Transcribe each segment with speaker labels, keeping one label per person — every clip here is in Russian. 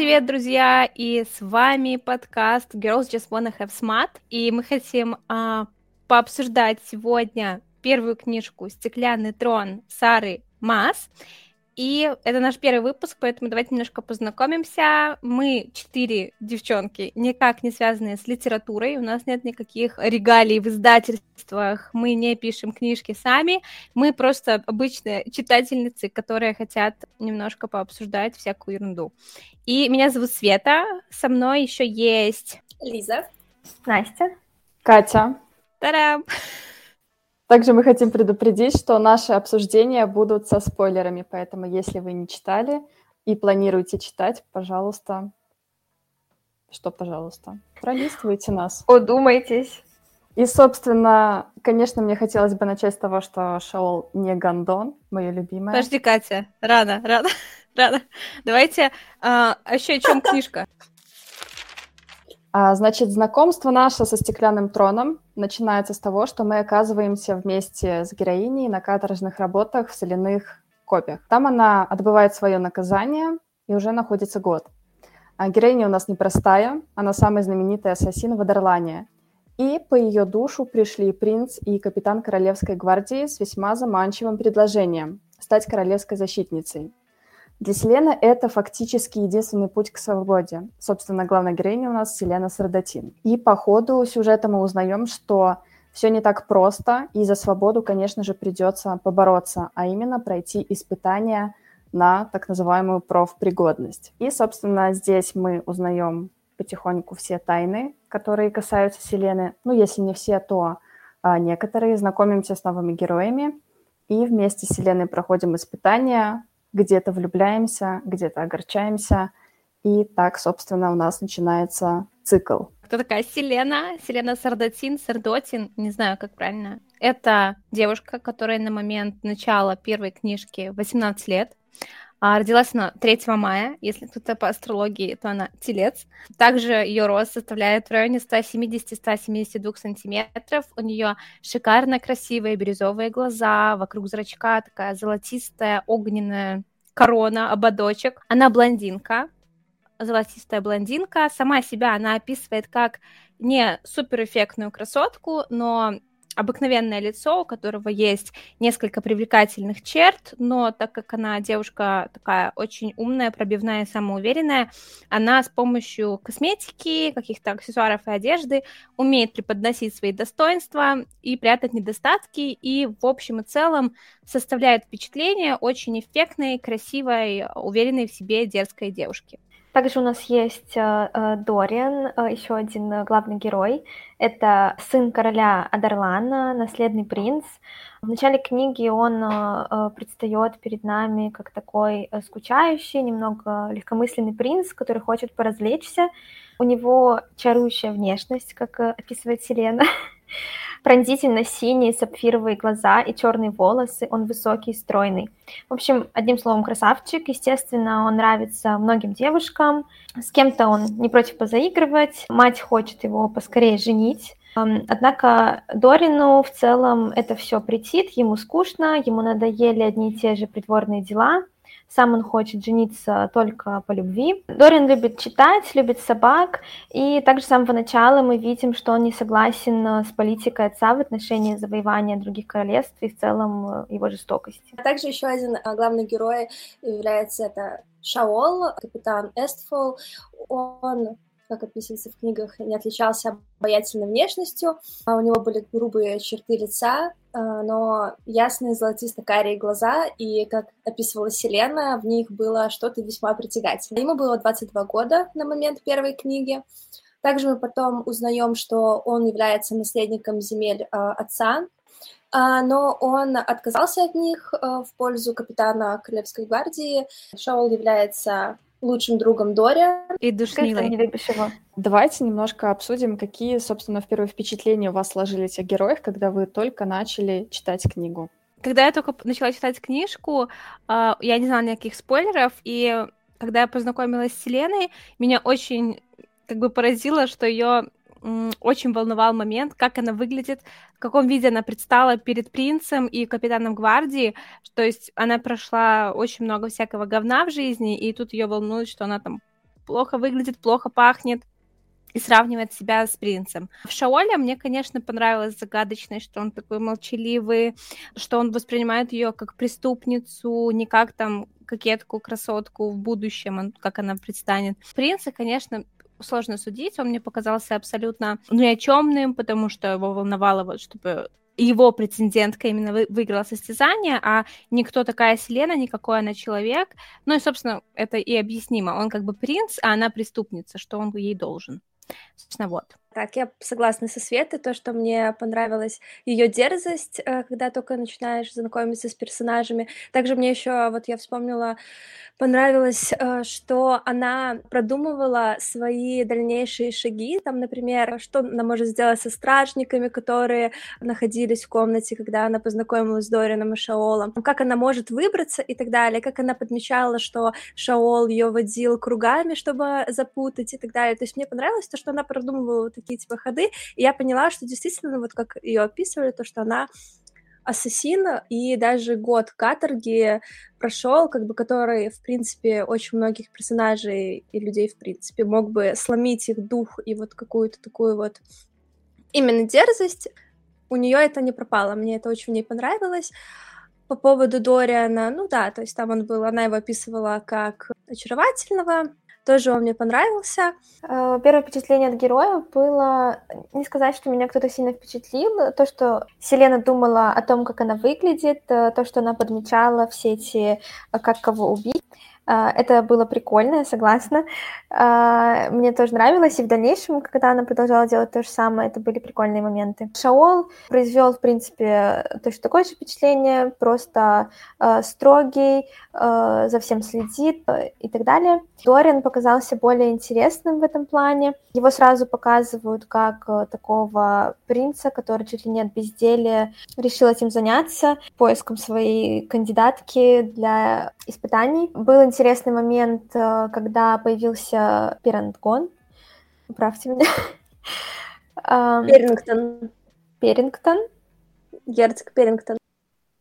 Speaker 1: привет, друзья! И с вами подкаст Girls Just Wanna Have Smart. И мы хотим а, пообсуждать сегодня первую книжку «Стеклянный трон» Сары Мас. И это наш первый выпуск, поэтому давайте немножко познакомимся. Мы четыре девчонки, никак не связанные с литературой. У нас нет никаких регалий в издательствах. Мы не пишем книжки сами. Мы просто обычные читательницы, которые хотят немножко пообсуждать всякую ерунду. И меня зовут Света. Со мной еще есть
Speaker 2: Лиза.
Speaker 3: Настя.
Speaker 4: Катя.
Speaker 1: Тарам!
Speaker 4: Также мы хотим предупредить, что наши обсуждения будут со спойлерами, поэтому если вы не читали и планируете читать, пожалуйста, что, пожалуйста, пролистывайте нас.
Speaker 3: Удумайтесь.
Speaker 4: И, собственно, конечно, мне хотелось бы начать с того, что Шаол не Гандон, мое любимое.
Speaker 1: Подожди, Катя, рано, рано, рано. Давайте, а, а еще о чем книжка?
Speaker 4: А, значит, знакомство наше со «Стеклянным троном» начинается с того, что мы оказываемся вместе с героиней на каторжных работах в соляных копиях. Там она отбывает свое наказание и уже находится год. А героиня у нас непростая, она самый знаменитый ассасин в Адерлане. И по ее душу пришли принц и капитан Королевской гвардии с весьма заманчивым предложением – стать королевской защитницей. Для Селены это фактически единственный путь к свободе. Собственно, главная героиня у нас Селена Сардатин. И по ходу сюжета мы узнаем, что все не так просто, и за свободу, конечно же, придется побороться, а именно пройти испытания на так называемую профпригодность. И, собственно, здесь мы узнаем потихоньку все тайны, которые касаются Селены. Ну, если не все, то а, некоторые. Знакомимся с новыми героями. И вместе с Селеной проходим испытания, где-то влюбляемся, где-то огорчаемся. И так, собственно, у нас начинается цикл.
Speaker 1: Кто такая Селена? Селена Сардотин, Сардотин, не знаю, как правильно. Это девушка, которая на момент начала первой книжки 18 лет. А родилась она 3 мая, если кто-то по астрологии, то она телец. Также ее рост составляет в районе 170-172 сантиметров. У нее шикарно красивые бирюзовые глаза, вокруг зрачка такая золотистая огненная корона, ободочек. Она блондинка, золотистая блондинка. Сама себя она описывает как не суперэффектную красотку, но обыкновенное лицо, у которого есть несколько привлекательных черт, но так как она девушка такая очень умная, пробивная, самоуверенная, она с помощью косметики, каких-то аксессуаров и одежды умеет преподносить свои достоинства и прятать недостатки, и в общем и целом составляет впечатление очень эффектной, красивой, уверенной в себе дерзкой девушки.
Speaker 3: Также у нас есть э, э, Дориан, э, еще один главный герой. Это сын короля Адерлана, наследный принц. В начале книги он предстает перед нами как такой скучающий, немного легкомысленный принц, который хочет поразвлечься. У него чарующая внешность, как описывает Селена. пронзительно синие сапфировые глаза и черные волосы, он высокий и стройный. В общем, одним словом, красавчик. Естественно, он нравится многим девушкам. С кем-то он не против позаигрывать. Мать хочет его поскорее женить. Однако Дорину в целом это все претит, ему скучно, ему надоели одни и те же придворные дела, сам он хочет жениться только по любви. Дорин любит читать, любит собак, и также с самого начала мы видим, что он не согласен э, с политикой отца в отношении завоевания других королевств и в целом э, его жестокости.
Speaker 2: А также еще один э, главный герой является это Шаол, капитан Эстфол. Он как описывается в книгах, не отличался обаятельной внешностью. А у него были грубые черты лица, а, но ясные золотисто-карие глаза, и, как описывала Селена, в них было что-то весьма притягательное. Ему было 22 года на момент первой книги. Также мы потом узнаем, что он является наследником земель э, отца, но он отказался от них в пользу капитана Королевской гвардии. Шоул является лучшим другом Дори.
Speaker 1: И душнилой.
Speaker 3: не любишь его.
Speaker 4: Давайте немножко обсудим, какие, собственно, в первые впечатления у вас сложились о героях, когда вы только начали читать книгу.
Speaker 1: Когда я только начала читать книжку, а, я не знала никаких спойлеров, и когда я познакомилась с Селеной, меня очень как бы поразило, что ее очень волновал момент, как она выглядит, в каком виде она предстала перед принцем и капитаном гвардии. То есть она прошла очень много всякого говна в жизни, и тут ее волнует, что она там плохо выглядит, плохо пахнет и сравнивает себя с принцем. В Шаоле мне, конечно, понравилось загадочность, что он такой молчаливый, что он воспринимает ее как преступницу, не как там кокетку, красотку в будущем, как она предстанет. Принца, конечно, сложно судить, он мне показался абсолютно ни о чемным, потому что его волновало, вот, чтобы его претендентка именно вы, выиграла состязание, а никто такая Селена, никакой она человек. Ну и, собственно, это и объяснимо. Он как бы принц, а она преступница, что он ей должен. Собственно, вот.
Speaker 2: Так, я согласна со Светой, то, что мне понравилась ее дерзость, э, когда только начинаешь знакомиться с персонажами. Также мне еще, вот я вспомнила, понравилось, э, что она продумывала свои дальнейшие шаги, там, например, что она может сделать со стражниками, которые находились в комнате, когда она познакомилась с Дорином и Шаолом, как она может выбраться и так далее, как она подмечала, что Шаол ее водил кругами, чтобы запутать и так далее. То есть мне понравилось то, что она продумывала вот такие типа ходы, и я поняла, что действительно, вот как ее описывали, то, что она ассасин, и даже год каторги прошел, как бы который, в принципе, очень многих персонажей и людей, в принципе, мог бы сломить их дух и вот какую-то такую вот именно дерзость. У нее это не пропало, мне это очень в ней понравилось. По поводу Дориана, ну да, то есть там он был, она его описывала как очаровательного, тоже он мне понравился.
Speaker 3: Э, первое впечатление от героя было, не сказать, что меня кто-то сильно впечатлил, то, что Селена думала о том, как она выглядит, э, то, что она подмечала все эти, э, как кого убить. А, это было прикольно, я согласна. А, мне тоже нравилось, и в дальнейшем, когда она продолжала делать то же самое, это были прикольные моменты. Шаол произвел, в принципе, точно такое же впечатление, просто а, строгий, за всем следит и так далее. Дориан показался более интересным в этом плане. Его сразу показывают как такого принца, который чуть ли не от безделия решил этим заняться, поиском своей кандидатки для испытаний. Был интересный момент, э, когда появился Перентгон. Поправьте меня.
Speaker 2: Перингтон.
Speaker 3: Перингтон.
Speaker 2: Герцог Перингтон.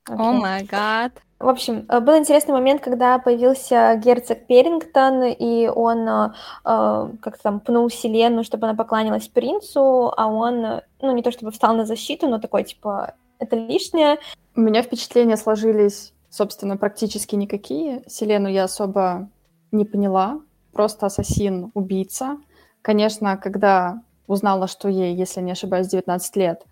Speaker 1: О май гад.
Speaker 3: В общем, э, был интересный момент, когда появился герцог Перингтон, и он э, как-то там пнул Селену, чтобы она поклонилась принцу, а он, ну, не то чтобы встал на защиту, но такой, типа, это лишнее.
Speaker 4: У меня впечатления сложились собственно, практически никакие. Селену я особо не поняла. Просто ассасин, убийца. Конечно, когда узнала, что ей, если не ошибаюсь, 19 лет,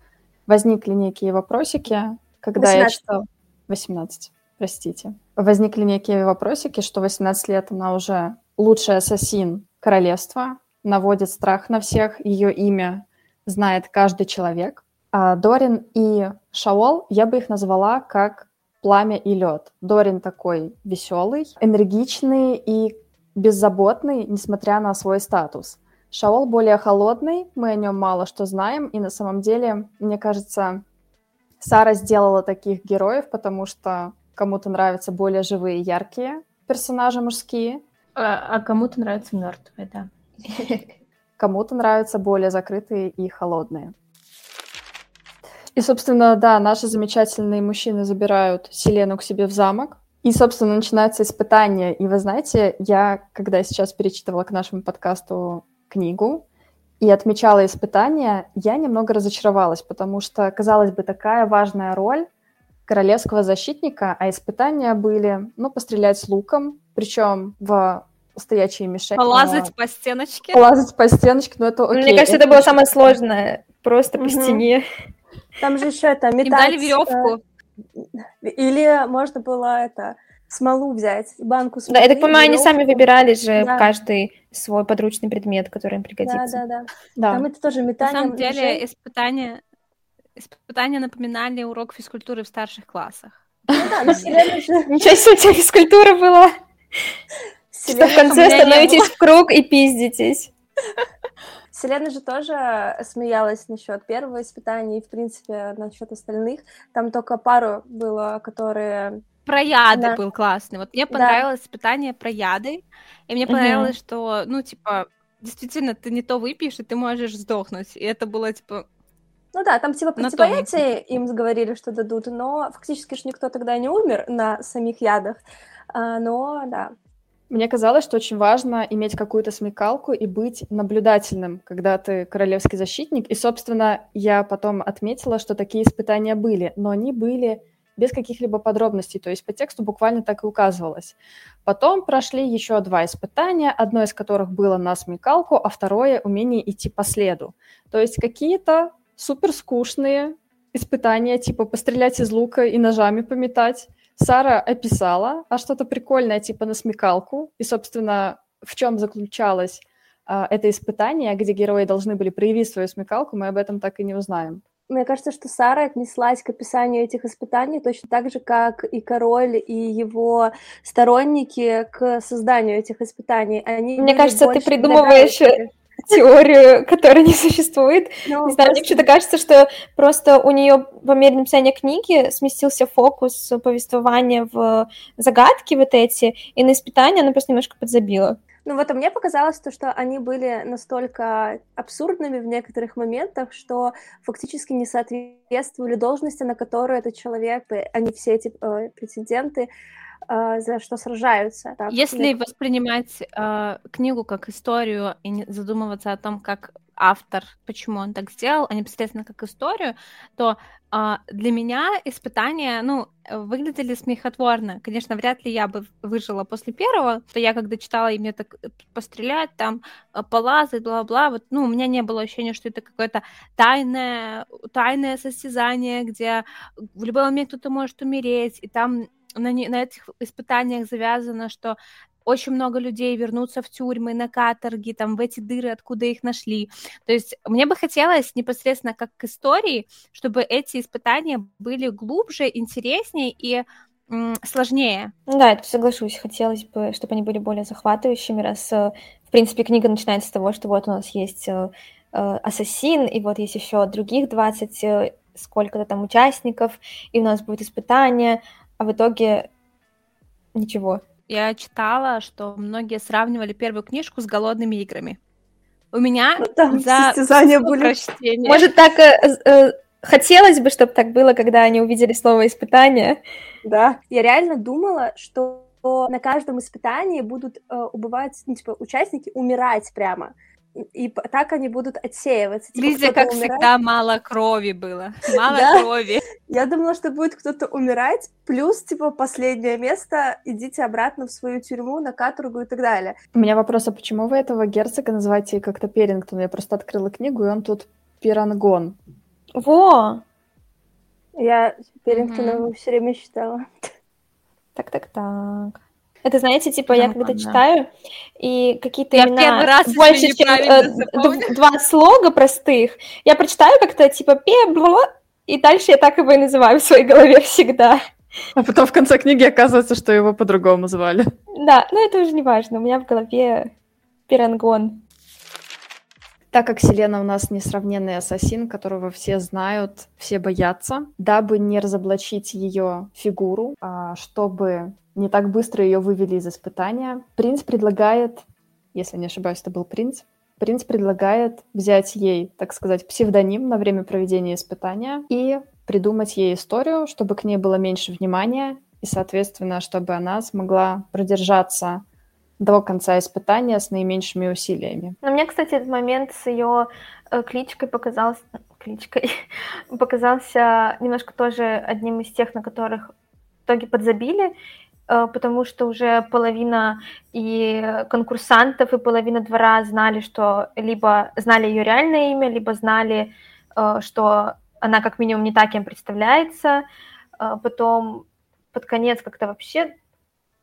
Speaker 4: возникли некие вопросики, когда 18. я читала... 18, простите. Возникли некие вопросики, что 18 лет она уже лучший ассасин королевства, наводит страх на всех, ее имя знает каждый человек. А Дорин и Шаол, я бы их назвала как пламя и лед. Дорин такой веселый, энергичный и беззаботный, несмотря на свой статус. Шаол более холодный, мы о нем мало что знаем, и на самом деле, мне кажется, Сара сделала таких героев, потому что кому-то нравятся более живые, яркие персонажи мужские.
Speaker 1: А, а кому-то нравятся мертвые, да.
Speaker 4: Кому-то нравятся более закрытые и холодные. И, собственно, да, наши замечательные мужчины забирают Селену к себе в замок. И, собственно, начинается испытание. И вы знаете, я, когда сейчас перечитывала к нашему подкасту книгу и отмечала испытания, я немного разочаровалась, потому что, казалось бы, такая важная роль королевского защитника, а испытания были, ну, пострелять с луком, причем в стоячие мишени.
Speaker 1: Полазать по стеночке.
Speaker 4: Полазать по стеночке, но это окей.
Speaker 3: Мне кажется, это, это было самое сложное. Просто по стене.
Speaker 2: Там же еще это
Speaker 1: метать... Им дали веревку.
Speaker 2: Э, или можно было это смолу взять, банку смолы.
Speaker 3: Да, я так понимаю, они сами выбирали же да. каждый свой подручный предмет, который им пригодится.
Speaker 2: Да, да, да. да. Там это тоже метание.
Speaker 1: На самом деле испытания, испытания напоминали урок физкультуры в старших классах.
Speaker 3: Ну да, но. Ничего себе, у тебя физкультура была. Что в конце становитесь в круг и пиздитесь.
Speaker 2: Селена же тоже смеялась насчет первого испытания и, в принципе, насчет остальных. Там только пару было, которые...
Speaker 1: Про яды да. был классный. Вот мне понравилось да. испытание про яды, и мне понравилось, угу. что, ну, типа, действительно, ты не то выпьешь, и ты можешь сдохнуть. И это было, типа,
Speaker 2: ну да, там типа противоядие им говорили, что дадут, но фактически же никто тогда не умер на самих ядах. А, но да,
Speaker 4: Мне казалось, что очень важно иметь какую-то смекалку и быть наблюдательным, когда ты королевский защитник. И, собственно, я потом отметила, что такие испытания были, но они были без каких-либо подробностей, то есть по тексту буквально так и указывалось. Потом прошли еще два испытания, одно из которых было на смекалку, а второе — умение идти по следу. То есть какие-то супер скучные испытания, типа пострелять из лука и ножами пометать, Сара описала, а что-то прикольное типа на смекалку. И, собственно, в чем заключалось а, это испытание, где герои должны были проявить свою смекалку, мы об этом так и не узнаем.
Speaker 2: Мне кажется, что Сара отнеслась к описанию этих испытаний точно так же, как и король и его сторонники к созданию этих испытаний.
Speaker 3: Они Мне кажется, ты придумываешь теорию, которая не существует. Ну, не знаю, мне почему-то кажется, что просто у нее по мере написания книги сместился фокус повествования в загадки вот эти, и на испытания она просто немножко подзабила.
Speaker 2: Ну вот, а мне показалось то, что они были настолько абсурдными в некоторых моментах, что фактически не соответствовали должности, на которую этот человек, они все эти э, претенденты, за что сражаются.
Speaker 1: Так, Если мне... воспринимать э, книгу как историю и не задумываться о том, как автор, почему он так сделал, а непосредственно как историю, то э, для меня испытания, ну, выглядели смехотворно. Конечно, вряд ли я бы выжила после первого, то я когда читала, и мне так э, пострелять, там, э, полазать, бла-бла, вот, ну, у меня не было ощущения, что это какое-то тайное, тайное состязание, где в любой момент кто-то может умереть, и там на, не, на этих испытаниях завязано, что очень много людей вернутся в тюрьмы, на каторги, там, в эти дыры, откуда их нашли. То есть мне бы хотелось непосредственно как к истории, чтобы эти испытания были глубже, интереснее и сложнее.
Speaker 3: Да, это соглашусь. Хотелось бы, чтобы они были более захватывающими, раз, э, в принципе, книга начинается с того, что вот у нас есть э, э, ассасин, и вот есть еще других 20 сколько-то там участников, и у нас будет испытание, а в итоге ничего.
Speaker 1: Я читала, что многие сравнивали первую книжку с голодными играми. У меня
Speaker 2: ну, там за состязания были.
Speaker 3: Чтения. Может, так э, э, хотелось бы, чтобы так было, когда они увидели слово испытание.
Speaker 2: Да. Я реально думала, что на каждом испытании будут э, убывать, ну, типа, участники умирать прямо и так они будут отсеиваться.
Speaker 1: Типа, Лиза, как умирает. всегда, мало крови было. Мало да? крови.
Speaker 2: Я думала, что будет кто-то умирать, плюс, типа, последнее место, идите обратно в свою тюрьму, на каторгу и так далее.
Speaker 4: У меня вопрос, а почему вы этого герцога называете как-то Перингтон? Я просто открыла книгу, и он тут Пирангон.
Speaker 3: Во!
Speaker 2: Я Перингтона mm-hmm. все время считала.
Speaker 3: Так-так-так. Это, знаете, типа, я когда читаю, и какие-то я имена раз больше, чем э, два слога простых, я прочитаю как-то, типа, пебло, и дальше я так его и называю в своей голове всегда.
Speaker 4: А потом в конце книги оказывается, что его по-другому звали.
Speaker 3: Да, но это уже не важно, у меня в голове пирангон.
Speaker 4: Так как Селена у нас несравненный ассасин, которого все знают, все боятся, дабы не разоблачить ее фигуру, а чтобы не так быстро ее вывели из испытания. Принц предлагает, если не ошибаюсь, это был принц, принц предлагает взять ей, так сказать, псевдоним на время проведения испытания и придумать ей историю, чтобы к ней было меньше внимания и, соответственно, чтобы она смогла продержаться до конца испытания с наименьшими усилиями.
Speaker 3: Но мне, кстати, этот момент с ее э, кличкой показался кличкой показался немножко тоже одним из тех, на которых в итоге подзабили, потому что уже половина и конкурсантов, и половина двора знали, что либо знали ее реальное имя, либо знали, э, что она как минимум не так им представляется. Э, потом под конец как-то вообще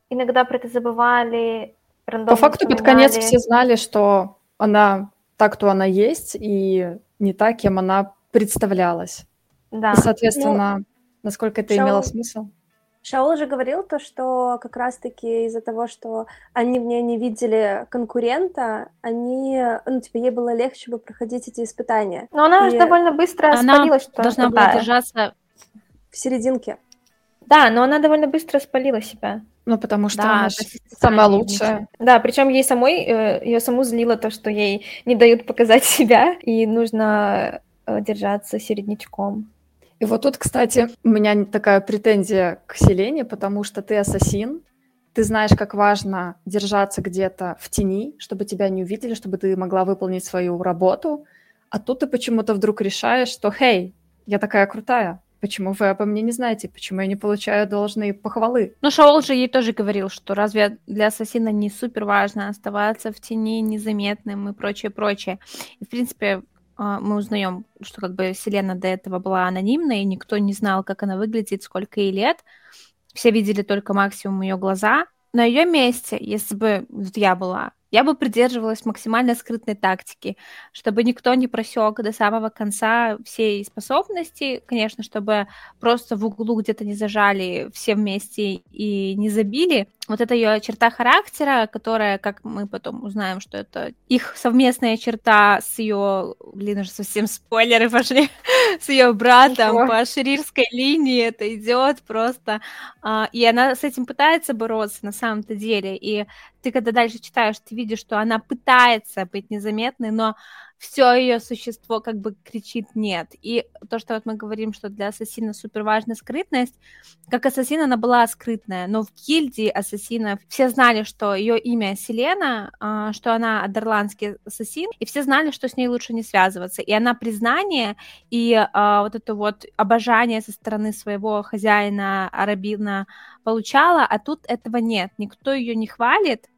Speaker 3: иногда про это забывали.
Speaker 4: По факту под конец все знали, что она так, кто она есть, и не так, кем она представлялась. Да. И, соответственно, ну, насколько это имело смысл?
Speaker 2: Шаул же говорил то, что как раз-таки из-за того, что они в ней не видели конкурента, они, ну, типа, ей было легче бы проходить эти испытания.
Speaker 3: Но она и... же довольно быстро она спалилась,
Speaker 1: что должна была держаться
Speaker 2: в серединке.
Speaker 3: Да, но она довольно быстро спалила себя.
Speaker 4: Ну, потому что да, она самая лучшая.
Speaker 3: Да, причем ей самой, э, ее саму злило то, что ей не дают показать себя, и нужно э, держаться середнячком.
Speaker 4: И вот тут, кстати, у меня такая претензия к Селене, потому что ты ассасин, ты знаешь, как важно держаться где-то в тени, чтобы тебя не увидели, чтобы ты могла выполнить свою работу, а тут ты почему-то вдруг решаешь, что «Хей, я такая крутая, Почему вы обо мне не знаете? Почему я не получаю должные похвалы?
Speaker 1: Ну, Шаол же ей тоже говорил, что разве для ассасина не супер важно оставаться в тени незаметным и прочее, прочее. В принципе, мы узнаем, что как бы Селена до этого была анонимной, и никто не знал, как она выглядит, сколько ей лет. Все видели только максимум ее глаза. На ее месте, если бы вот я была, я бы придерживалась максимально скрытной тактики, чтобы никто не просек до самого конца всей способности, конечно, чтобы просто в углу где-то не зажали все вместе и не забили. Вот это ее черта характера, которая, как мы потом узнаем, что это их совместная черта с ее, блин, уже совсем спойлеры пошли, с ее братом Ничего. по шерирской линии это идет просто. А, и она с этим пытается бороться на самом-то деле. И ты когда дальше читаешь, ты видишь, что она пытается быть незаметной, но все ее существо как бы кричит нет. И то, что вот мы говорим, что для ассасина супер важна скрытность, как ассасин она была скрытная, но в гильдии ассасинов все знали, что ее имя Селена, а, что она адерландский ассасин, и все знали, что с ней лучше не связываться. И она признание и а, вот это вот обожание со стороны своего хозяина Арабина получала, а тут этого нет. Никто ее не хвалит,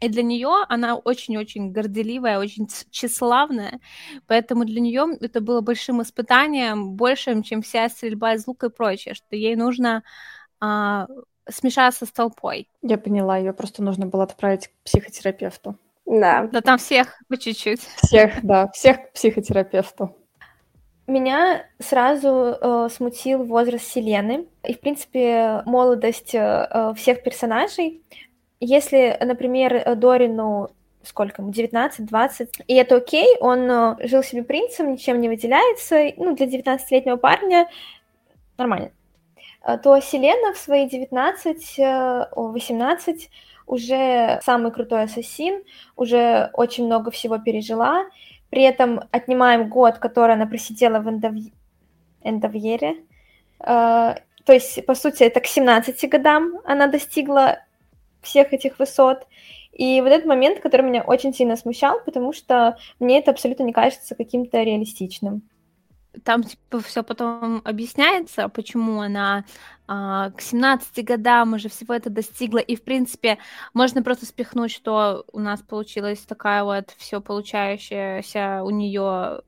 Speaker 1: и для нее она очень-очень горделивая, очень тщеславная, поэтому для нее это было большим испытанием, большим, чем вся стрельба из лука и прочее, что ей нужно а, смешаться с толпой.
Speaker 4: Я поняла, ее просто нужно было отправить к психотерапевту.
Speaker 1: Да. Да там всех по чуть-чуть.
Speaker 4: Всех, да, всех к психотерапевту.
Speaker 3: Меня сразу э, смутил возраст Селены и, в принципе, молодость э, всех персонажей. Если, например, Дорину сколько ему, 19-20, и это окей, он э, жил себе принцем, ничем не выделяется, ну, для 19-летнего парня нормально. Э, то Селена в свои 19-18 э, уже самый крутой ассасин, уже очень много всего пережила, при этом отнимаем год, который она просидела в эндов... эндовьере, то есть, по сути, это к 17 годам она достигла всех этих высот. И вот этот момент, который меня очень сильно смущал, потому что мне это абсолютно не кажется каким-то реалистичным.
Speaker 1: Там типа все потом объясняется, почему она а, к 17 годам уже всего это достигла. И, в принципе, можно просто спихнуть, что у нас получилась такая вот все получающаяся у нее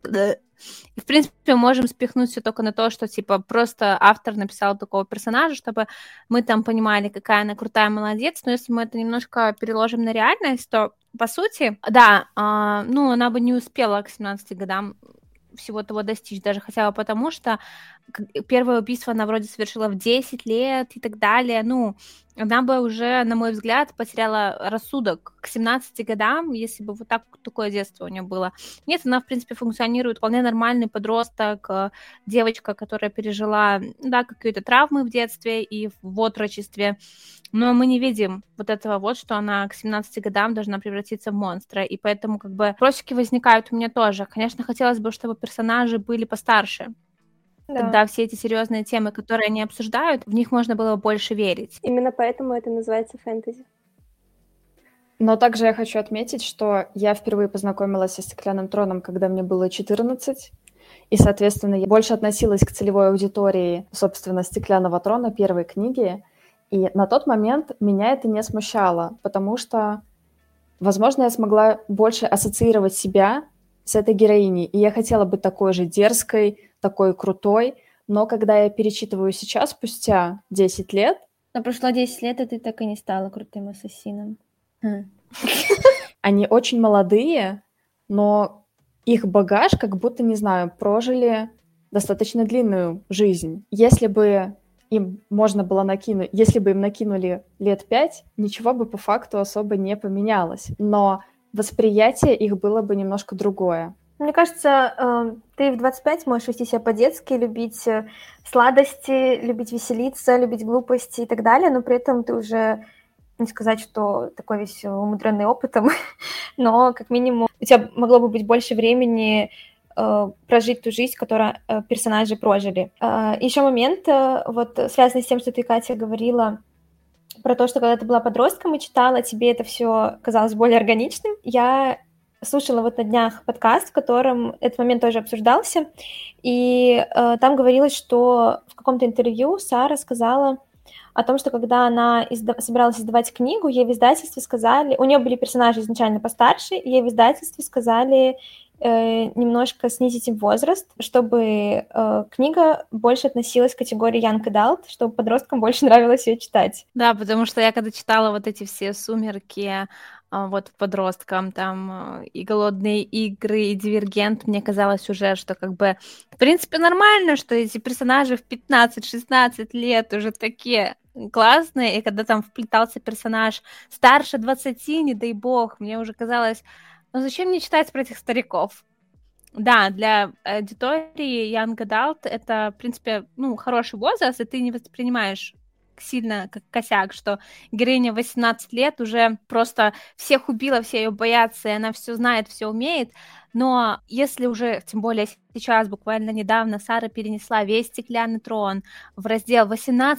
Speaker 1: и, в принципе, можем спихнуть все только на то, что, типа, просто автор написал такого персонажа, чтобы мы там понимали, какая она крутая, молодец. Но если мы это немножко переложим на реальность, то, по сути, да, э, ну, она бы не успела к 17 годам всего того достичь, даже хотя бы потому, что первое убийство она вроде совершила в 10 лет и так далее. Ну, она бы уже, на мой взгляд, потеряла рассудок к 17 годам, если бы вот так, такое детство у нее было. Нет, она, в принципе, функционирует вполне нормальный подросток, э, девочка, которая пережила, да, какие-то травмы в детстве и в отрочестве, но мы не видим вот этого вот, что она к 17 годам должна превратиться в монстра, и поэтому как бы просики возникают у меня тоже. Конечно, хотелось бы, чтобы персонажи были постарше, да. Тогда все эти серьезные темы, которые они обсуждают, в них можно было больше верить.
Speaker 2: Именно поэтому это называется фэнтези.
Speaker 4: Но также я хочу отметить, что я впервые познакомилась со «Стеклянным троном», когда мне было 14, и, соответственно, я больше относилась к целевой аудитории, собственно, «Стеклянного трона» первой книги, и на тот момент меня это не смущало, потому что, возможно, я смогла больше ассоциировать себя с этой героиней, и я хотела быть такой же дерзкой, такой крутой, но когда я перечитываю сейчас, спустя 10 лет...
Speaker 3: Но прошло 10 лет, и ты так и не стала крутым ассасином.
Speaker 4: Они очень молодые, но их багаж как будто, не знаю, прожили достаточно длинную жизнь. Если бы им можно было накинуть, если бы им накинули лет пять, ничего бы по факту особо не поменялось. Но восприятие их было бы немножко другое.
Speaker 3: Мне кажется, э, ты в 25 можешь вести себя по-детски, любить э, сладости, любить веселиться, любить глупости и так далее, но при этом ты уже не сказать, что такой весь умудренный опытом, но как минимум у тебя могло бы быть больше времени э, прожить ту жизнь, которую персонажи прожили. Еще момент, вот связанный с тем, что ты, Катя, говорила про то, что когда ты была подростком и читала, тебе это все казалось более органичным. Я слушала вот на днях подкаст, в котором этот момент тоже обсуждался, и э, там говорилось, что в каком-то интервью Сара сказала о том, что когда она изда- собиралась издавать книгу, ей в издательстве сказали, у нее были персонажи изначально постарше, ей в издательстве сказали э, немножко снизить им возраст, чтобы э, книга больше относилась к категории Young Adult, чтобы подросткам больше нравилось ее читать.
Speaker 1: Да, потому что я когда читала вот эти все «Сумерки», вот подросткам, там, а, и «Голодные игры», и «Дивергент», мне казалось уже, что как бы, в принципе, нормально, что эти персонажи в 15-16 лет уже такие классные, и когда там вплетался персонаж старше 20, не дай бог, мне уже казалось, ну зачем мне читать про этих стариков? Да, для аудитории Young Adult это, в принципе, ну, хороший возраст, и ты не воспринимаешь сильно как косяк, что героиня 18 лет уже просто всех убила, все ее боятся, и она все знает, все умеет. Но если уже, тем более сейчас, буквально недавно, Сара перенесла весь стеклянный трон в раздел 18+,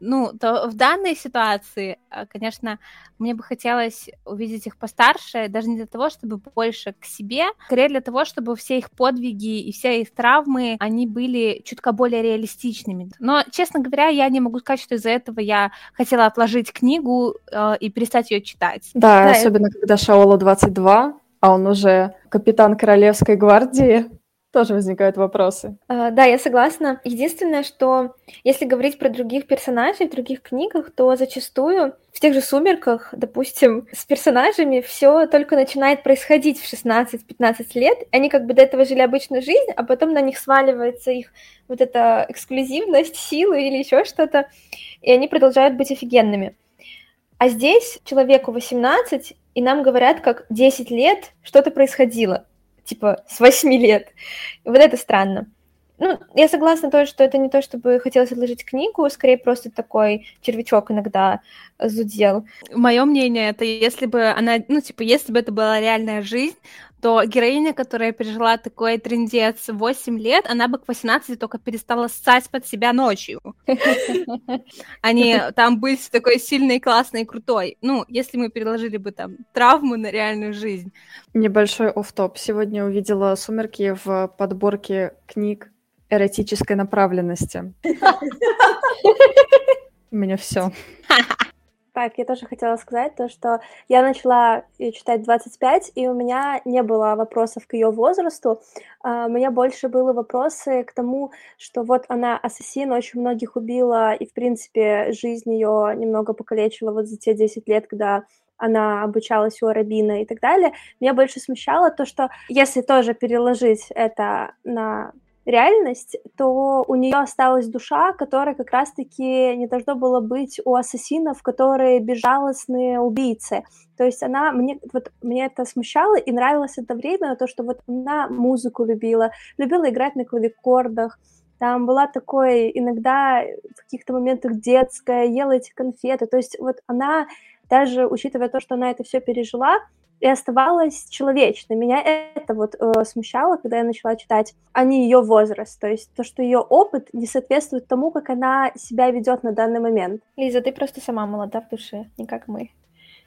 Speaker 1: ну, то в данной ситуации, а, конечно, мне бы хотелось увидеть их постарше, даже не для того, чтобы больше к себе, скорее для того, чтобы все их подвиги и все их травмы, они были чутка более реалистичными. Но, честно говоря, я не могу сказать, что из-за этого я хотела отложить книгу э, и перестать ее читать.
Speaker 4: Да, да особенно это... когда Шаола 22, а он уже капитан Королевской гвардии, тоже возникают вопросы.
Speaker 3: Uh, да, я согласна. Единственное, что если говорить про других персонажей в других книгах, то зачастую в тех же «Сумерках», допустим, с персонажами все только начинает происходить в 16-15 лет. Они как бы до этого жили обычную жизнь, а потом на них сваливается их вот эта эксклюзивность, силы или еще что-то, и они продолжают быть офигенными. А здесь человеку 18, и нам говорят, как 10 лет что-то происходило, типа с 8 лет. Вот это странно. Ну, я согласна тоже, что это не то, чтобы хотелось отложить книгу, скорее просто такой червячок иногда зудел.
Speaker 1: Мое мнение, это если бы она, ну, типа, если бы это была реальная жизнь, то героиня, которая пережила такой трендец 8 лет, она бы к 18 только перестала ссать под себя ночью. А не там быть такой сильной, классной, крутой. Ну, если мы переложили бы там травмы на реальную жизнь.
Speaker 4: Небольшой оф-топ. Сегодня увидела «Сумерки» в подборке книг эротической направленности. У меня все.
Speaker 2: Так, я тоже хотела сказать то, что я начала читать 25, и у меня не было вопросов к ее возрасту. Uh, у меня больше были вопросы к тому, что вот она ассасин, очень многих убила, и, в принципе, жизнь ее немного покалечила вот за те 10 лет, когда она обучалась у Арабина и так далее. Меня больше смущало то, что если тоже переложить это на реальность, то у нее осталась душа, которая как раз-таки не должно было быть у ассасинов, которые безжалостные убийцы. То есть она, мне, вот, мне это смущало и нравилось одновременно то, что вот она музыку любила, любила играть на клавикордах, там была такой иногда в каких-то моментах детская, ела эти конфеты, то есть вот она, даже учитывая то, что она это все пережила, и оставалась человечной. Меня это вот э, смущало, когда я начала читать, а не ее возраст. То есть то, что ее опыт не соответствует тому, как она себя ведет на данный момент.
Speaker 3: Лиза, ты просто сама молода в душе, не как мы.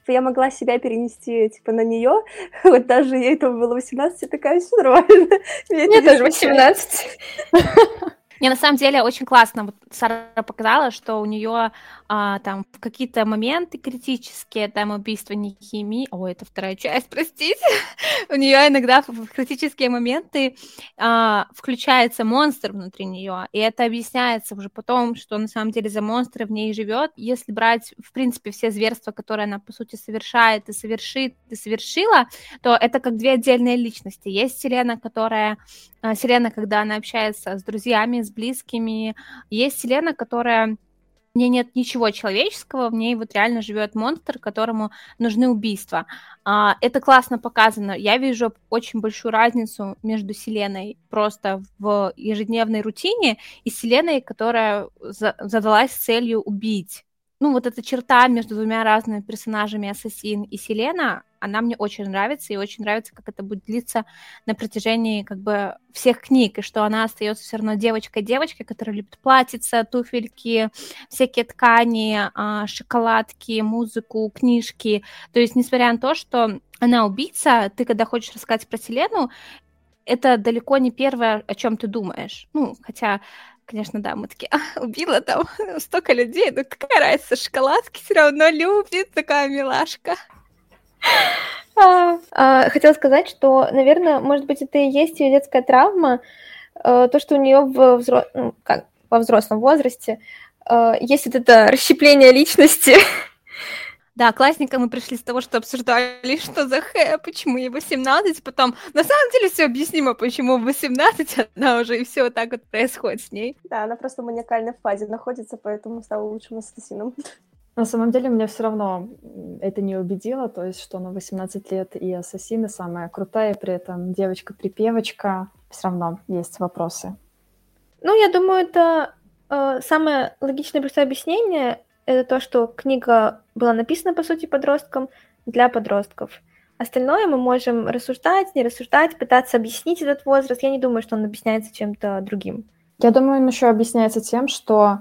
Speaker 2: Я могла себя перенести, типа, на нее, вот даже ей там было 18, я такая, все нормально.
Speaker 3: Мне тоже 18.
Speaker 1: Не, на самом деле очень классно. Вот Сара показала, что у нее а, там какие-то моменты критические, там убийство Нехими, ой, это вторая часть, простите, у нее иногда в критические моменты а, включается монстр внутри нее, и это объясняется уже потом, что на самом деле за монстр в ней живет. Если брать, в принципе, все зверства, которые она, по сути, совершает и совершит, и совершила, то это как две отдельные личности. Есть Селена, которая а, Селена, когда она общается с друзьями, с близкими. Есть Селена, которая в ней нет ничего человеческого, в ней вот реально живет монстр, которому нужны убийства. А, это классно показано. Я вижу очень большую разницу между Селеной просто в ежедневной рутине и Селеной, которая задалась целью убить. Ну, вот эта черта между двумя разными персонажами, Ассасин и Селена, она мне очень нравится, и очень нравится, как это будет длиться на протяжении как бы всех книг, и что она остается все равно девочкой-девочкой, которая любит платьица, туфельки, всякие ткани, а, шоколадки, музыку, книжки. То есть, несмотря на то, что она убийца, ты, когда хочешь рассказать про Селену, это далеко не первое, о чем ты думаешь. Ну, хотя Конечно, да, мы такие, а, убила там столько людей, ну какая разница, шоколадки все равно любит, такая милашка.
Speaker 3: А, а, хотела сказать, что, наверное, может быть, это и есть ее детская травма, э, то, что у нее в взро... ну, как, во взрослом возрасте э, есть вот это расщепление личности,
Speaker 1: Да, классненько мы пришли с того, что обсуждали, что за хэ, почему ей 18, потом на самом деле все объяснимо, почему 18, она уже и все вот так вот происходит с ней.
Speaker 2: Да, она просто в маниакальной фазе находится, поэтому стала лучшим ассасином.
Speaker 4: На самом деле меня все равно это не убедило, то есть что на 18 лет и ассасины самая крутая, при этом девочка-припевочка, все равно есть вопросы.
Speaker 3: Ну, я думаю, это э, самое логичное простое объяснение это то, что книга была написана, по сути, подросткам для подростков. Остальное мы можем рассуждать, не рассуждать, пытаться объяснить этот возраст. Я не думаю, что он объясняется чем-то другим.
Speaker 4: Я думаю, он еще объясняется тем, что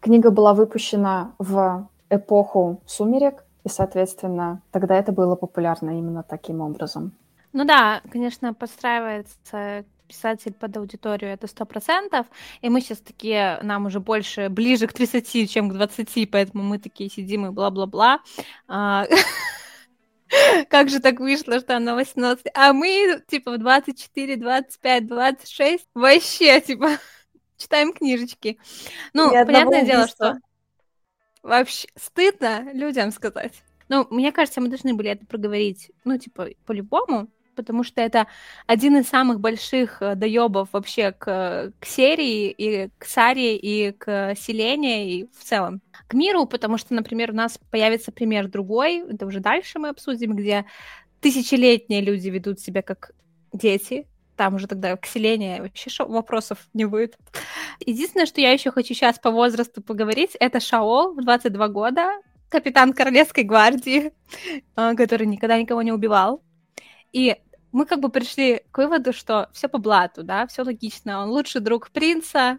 Speaker 4: книга была выпущена в эпоху сумерек, и, соответственно, тогда это было популярно именно таким образом.
Speaker 1: Ну да, конечно, подстраивается писатель под аудиторию, это сто процентов. И мы сейчас такие, нам уже больше, ближе к 30, чем к 20, поэтому мы такие сидим и бла-бла-бла. А, как же так вышло, что она 18? А мы, типа, в 24, 25, 26 вообще, типа, читаем книжечки. Ну, понятное дело, что вообще стыдно людям сказать. Ну, мне кажется, мы должны были это проговорить, ну, типа, по-любому, потому что это один из самых больших э, доебов вообще к, к серии, и к Саре, и к Селене, и в целом к миру, потому что, например, у нас появится пример другой, это уже дальше мы обсудим, где тысячелетние люди ведут себя как дети, там уже тогда к Селене вообще шо- вопросов не будет. Единственное, что я еще хочу сейчас по возрасту поговорить, это Шаол в 22 года, капитан Королевской гвардии, э, который никогда никого не убивал. И мы как бы пришли к выводу, что все по блату, да, все логично. Он лучший друг принца,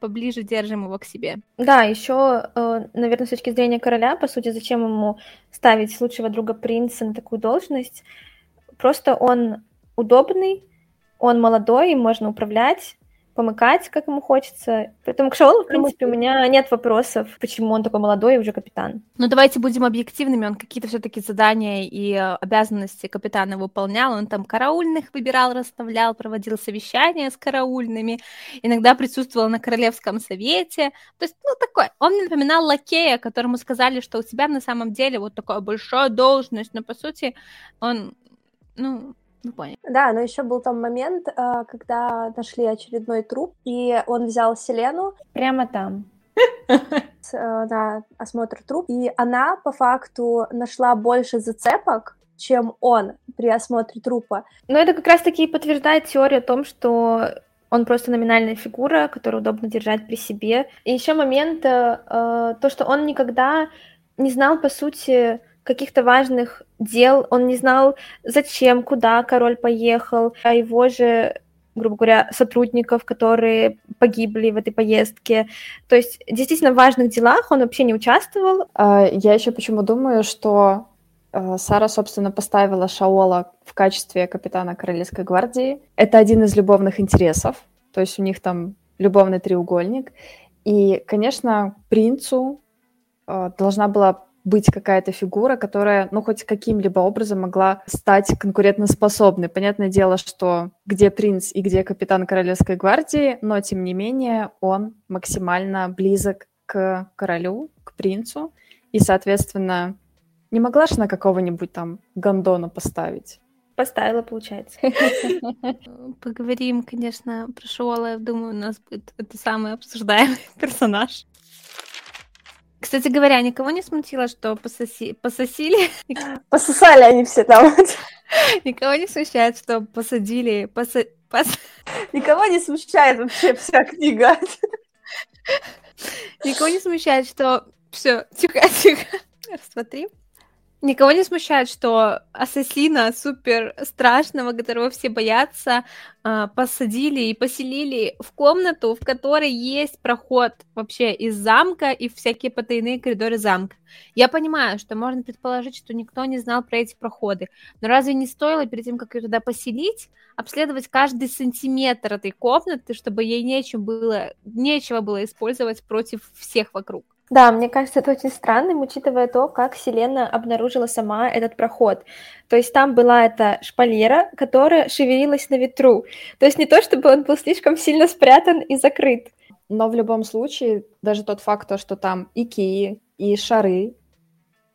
Speaker 1: поближе держим его к себе.
Speaker 3: Да, еще, э, наверное, с точки зрения короля, по сути, зачем ему ставить лучшего друга принца на такую должность? Просто он удобный, он молодой, им можно управлять, помыкать, как ему хочется. Поэтому к Шаолу, в принципе, у меня нет вопросов, почему он такой молодой и уже капитан.
Speaker 1: Ну, давайте будем объективными. Он какие-то все таки задания и э, обязанности капитана выполнял. Он там караульных выбирал, расставлял, проводил совещания с караульными. Иногда присутствовал на королевском совете. То есть, ну, такой. Он мне напоминал лакея, которому сказали, что у тебя на самом деле вот такая большая должность. Но, по сути, он, ну, ну, понял.
Speaker 2: Да, но еще был там момент, э, когда нашли очередной труп, и он взял Селену.
Speaker 3: Прямо там.
Speaker 2: Э, на осмотр труп. И она, по факту, нашла больше зацепок, чем он при осмотре трупа.
Speaker 3: Но это как раз-таки подтверждает теорию о том, что он просто номинальная фигура, которую удобно держать при себе. И еще момент, э, то, что он никогда не знал, по сути, каких-то важных дел, он не знал, зачем, куда король поехал, а его же грубо говоря, сотрудников, которые погибли в этой поездке. То есть действительно в важных делах он вообще не участвовал.
Speaker 4: А, я еще почему думаю, что а, Сара, собственно, поставила Шаола в качестве капитана Королевской гвардии. Это один из любовных интересов, то есть у них там любовный треугольник. И, конечно, принцу а, должна была быть какая-то фигура, которая, ну, хоть каким-либо образом могла стать конкурентоспособной. Понятное дело, что где принц и где капитан Королевской гвардии, но, тем не менее, он максимально близок к королю, к принцу, и, соответственно, не могла же на какого-нибудь там гондона поставить.
Speaker 3: Поставила, получается.
Speaker 1: Поговорим, конечно, про Шуола. Я думаю, у нас будет это самый обсуждаемый персонаж. Кстати говоря, никого не смутило, что пососи... пососили?
Speaker 2: Пососали они все там.
Speaker 1: Никого не смущает, что посадили... Посо... Пос...
Speaker 2: Никого не смущает вообще вся книга.
Speaker 1: Никого не смущает, что... Все, тихо, тихо. Раз, два, три. Никого не смущает, что ассасина супер страшного, которого все боятся, а, посадили и поселили в комнату, в которой есть проход вообще из замка и всякие потайные коридоры замка. Я понимаю, что можно предположить, что никто не знал про эти проходы, но разве не стоило перед тем, как ее туда поселить, обследовать каждый сантиметр этой комнаты, чтобы ей нечем было, нечего было использовать против всех вокруг?
Speaker 3: Да, мне кажется, это очень странным, учитывая то, как Селена обнаружила сама этот проход. То есть там была эта шпалера, которая шевелилась на ветру. То есть не то, чтобы он был слишком сильно спрятан и закрыт.
Speaker 4: Но в любом случае, даже тот факт, то, что там и кии, и шары,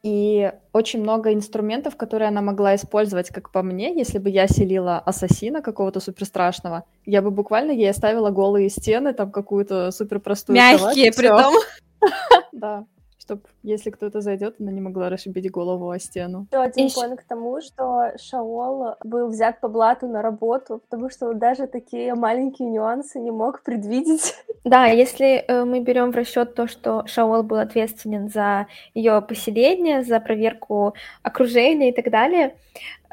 Speaker 4: и очень много инструментов, которые она могла использовать, как по мне, если бы я селила ассасина какого-то суперстрашного, я бы буквально ей оставила голые стены, там какую-то суперпростую
Speaker 1: Мягкие, при том.
Speaker 4: Да, чтобы если кто-то зайдет, она не могла расшибить голову о стену.
Speaker 2: Еще один point к тому, что Шаол был взят по блату на работу, потому что он даже такие маленькие нюансы не мог предвидеть.
Speaker 3: Да, если э, мы берем в расчет то, что Шаол был ответственен за ее поселение, за проверку окружения и так далее,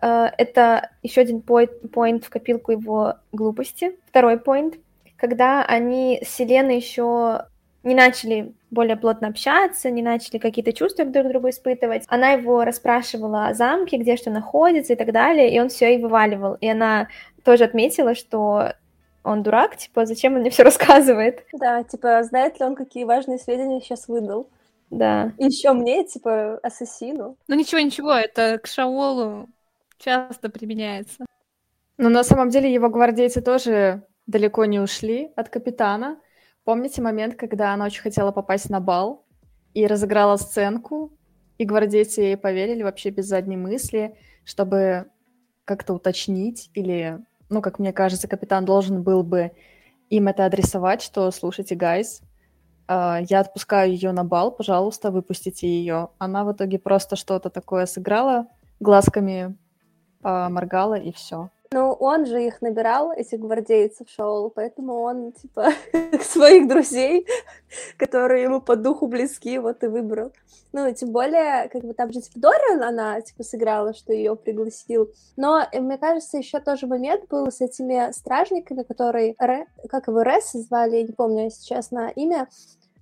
Speaker 3: э, это еще один point в копилку его глупости. Второй point, когда они с Селеной еще не начали более плотно общаться, не начали какие-то чувства друг к другу испытывать. Она его расспрашивала о замке, где что находится и так далее, и он все и вываливал. И она тоже отметила, что он дурак, типа, зачем он мне все рассказывает?
Speaker 2: Да, типа, знает ли он, какие важные сведения сейчас выдал?
Speaker 3: Да.
Speaker 2: Еще мне, типа, ассасину.
Speaker 1: Ну ничего, ничего, это к Шаолу часто применяется.
Speaker 4: Но на самом деле его гвардейцы тоже далеко не ушли от капитана. Помните момент, когда она очень хотела попасть на бал и разыграла сценку, и гвардейцы ей поверили вообще без задней мысли, чтобы как-то уточнить или, ну, как мне кажется, капитан должен был бы им это адресовать, что, слушайте, гайс, а, я отпускаю ее на бал, пожалуйста, выпустите ее. Она в итоге просто что-то такое сыграла, глазками моргала и все.
Speaker 2: Ну, он же их набирал, этих гвардейцев Шаол, поэтому он, типа, своих друзей, которые ему по духу близки, вот и выбрал. Ну, тем более, как бы там же, типа, Дориан она, типа, сыграла, что ее пригласил. Но, э, мне кажется, еще тоже момент был с этими стражниками, которые, Ре... как его, Рес звали, я не помню, если честно, имя,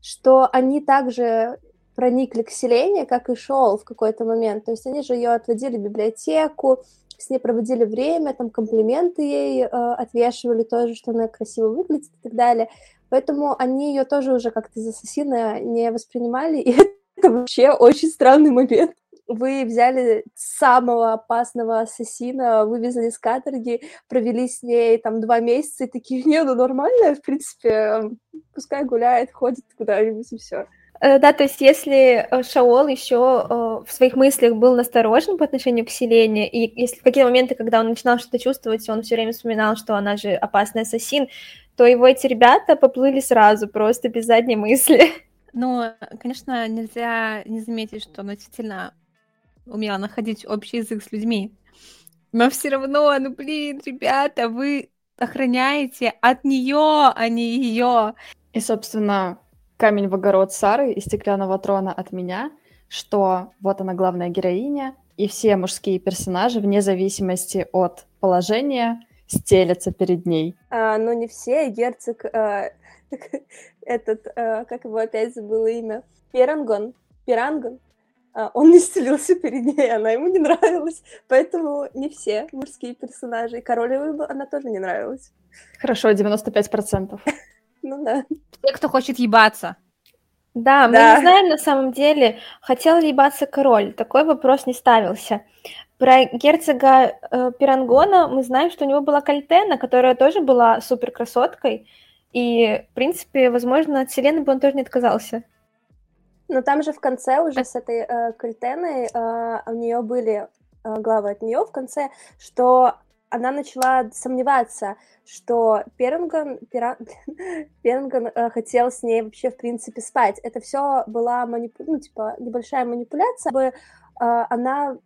Speaker 2: что они также проникли к Селене, как и Шоул в какой-то момент. То есть они же ее отводили в библиотеку, с ней проводили время, там комплименты ей э, отвешивали тоже, что она красиво выглядит и так далее. Поэтому они ее тоже уже как-то из ассасина не воспринимали, и это вообще очень странный момент. Вы взяли самого опасного ассасина, вывезли с каторги, провели с ней там два месяца, и такие, не, ну нормально, в принципе, пускай гуляет, ходит куда-нибудь и все.
Speaker 3: Э, да, то есть если э, Шаол еще э, в своих мыслях был насторожен по отношению к Селене, и если в какие моменты, когда он начинал что-то чувствовать, он все время вспоминал, что она же опасный ассасин, то его эти ребята поплыли сразу, просто без задней мысли.
Speaker 1: Ну, конечно, нельзя не заметить, что она действительно умела находить общий язык с людьми. Но все равно, ну блин, ребята, вы охраняете от нее, а не ее.
Speaker 4: И, собственно, камень в огород Сары и стеклянного трона от меня, что вот она главная героиня, и все мужские персонажи, вне зависимости от положения, стелятся перед ней.
Speaker 2: А, но не все. Герцог, а, этот, а, как его опять забыла имя, Перангон, Пирангон, а, он не стелился перед ней, она ему не нравилась. Поэтому не все мужские персонажи. И королевой она тоже не нравилась.
Speaker 4: Хорошо, 95%.
Speaker 2: Ну да.
Speaker 1: Те, кто хочет ебаться.
Speaker 3: Да, мы да. не знаем на самом деле, хотел ли ебаться король. Такой вопрос не ставился. Про герцога э, Пирангона мы знаем, что у него была Кальтена, которая тоже была супер красоткой. И, в принципе, возможно, от Селены бы он тоже не отказался.
Speaker 2: Но там же в конце уже с этой э, Кальтеной э, у нее были э, главы от нее в конце, что она начала сомневаться, что Пернган, Пера... Пернган э, хотел с ней вообще, в принципе, спать. Это все была манипу... ну, типа, небольшая манипуляция, чтобы э, она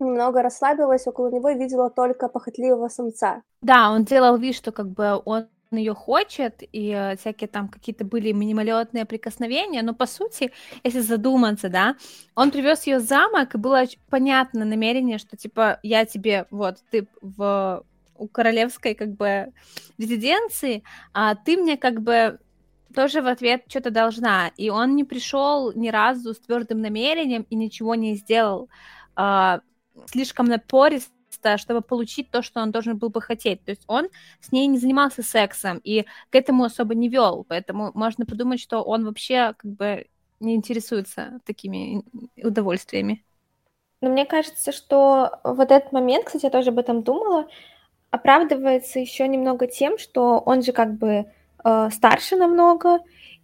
Speaker 2: немного расслабилась около него и видела только похотливого самца.
Speaker 1: Да, он делал вид, что как бы он ее хочет, и э, всякие там какие-то были минималетные прикосновения, но по сути, если задуматься, да, он привез ее замок, и было понятно намерение, что типа я тебе, вот, ты в у королевской как бы резиденции, а ты мне как бы тоже в ответ что-то должна. И он не пришел ни разу с твердым намерением и ничего не сделал а, слишком напористо просто, чтобы получить то, что он должен был бы хотеть. То есть он с ней не занимался сексом и к этому особо не вел, поэтому можно подумать, что он вообще как бы не интересуется такими удовольствиями.
Speaker 3: Но мне кажется, что вот этот момент, кстати, я тоже об этом думала, оправдывается еще немного тем, что он же как бы э, старше намного,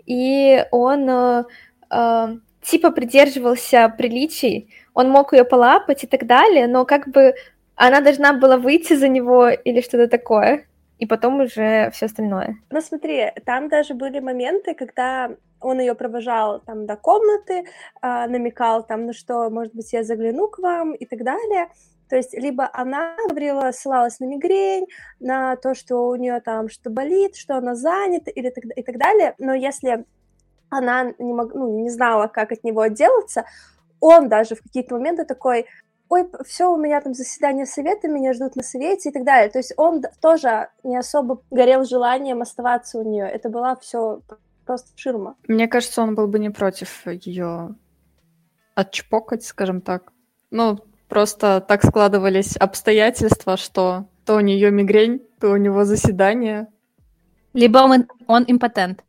Speaker 3: и он э, э, типа придерживался приличий, он мог ее полапать и так далее, но как бы она должна была выйти за него или что-то такое, и потом уже все остальное.
Speaker 2: Ну смотри, там даже были моменты, когда он ее провожал там до комнаты, э, намекал там, ну что, может быть, я загляну к вам и так далее. То есть либо она говорила, ссылалась на мигрень, на то, что у нее там что болит, что она занята или так, и так далее. Но если она не, мог, ну, не знала, как от него отделаться, он даже в какие-то моменты такой, ой, все, у меня там заседание совета, меня ждут на совете и так далее. То есть он тоже не особо горел желанием оставаться у нее. Это была все просто ширма.
Speaker 4: Мне кажется, он был бы не против ее отчпокать, скажем так. Ну, просто так складывались обстоятельства, что то у нее мигрень, то у него заседание.
Speaker 1: Либо он, он импотент.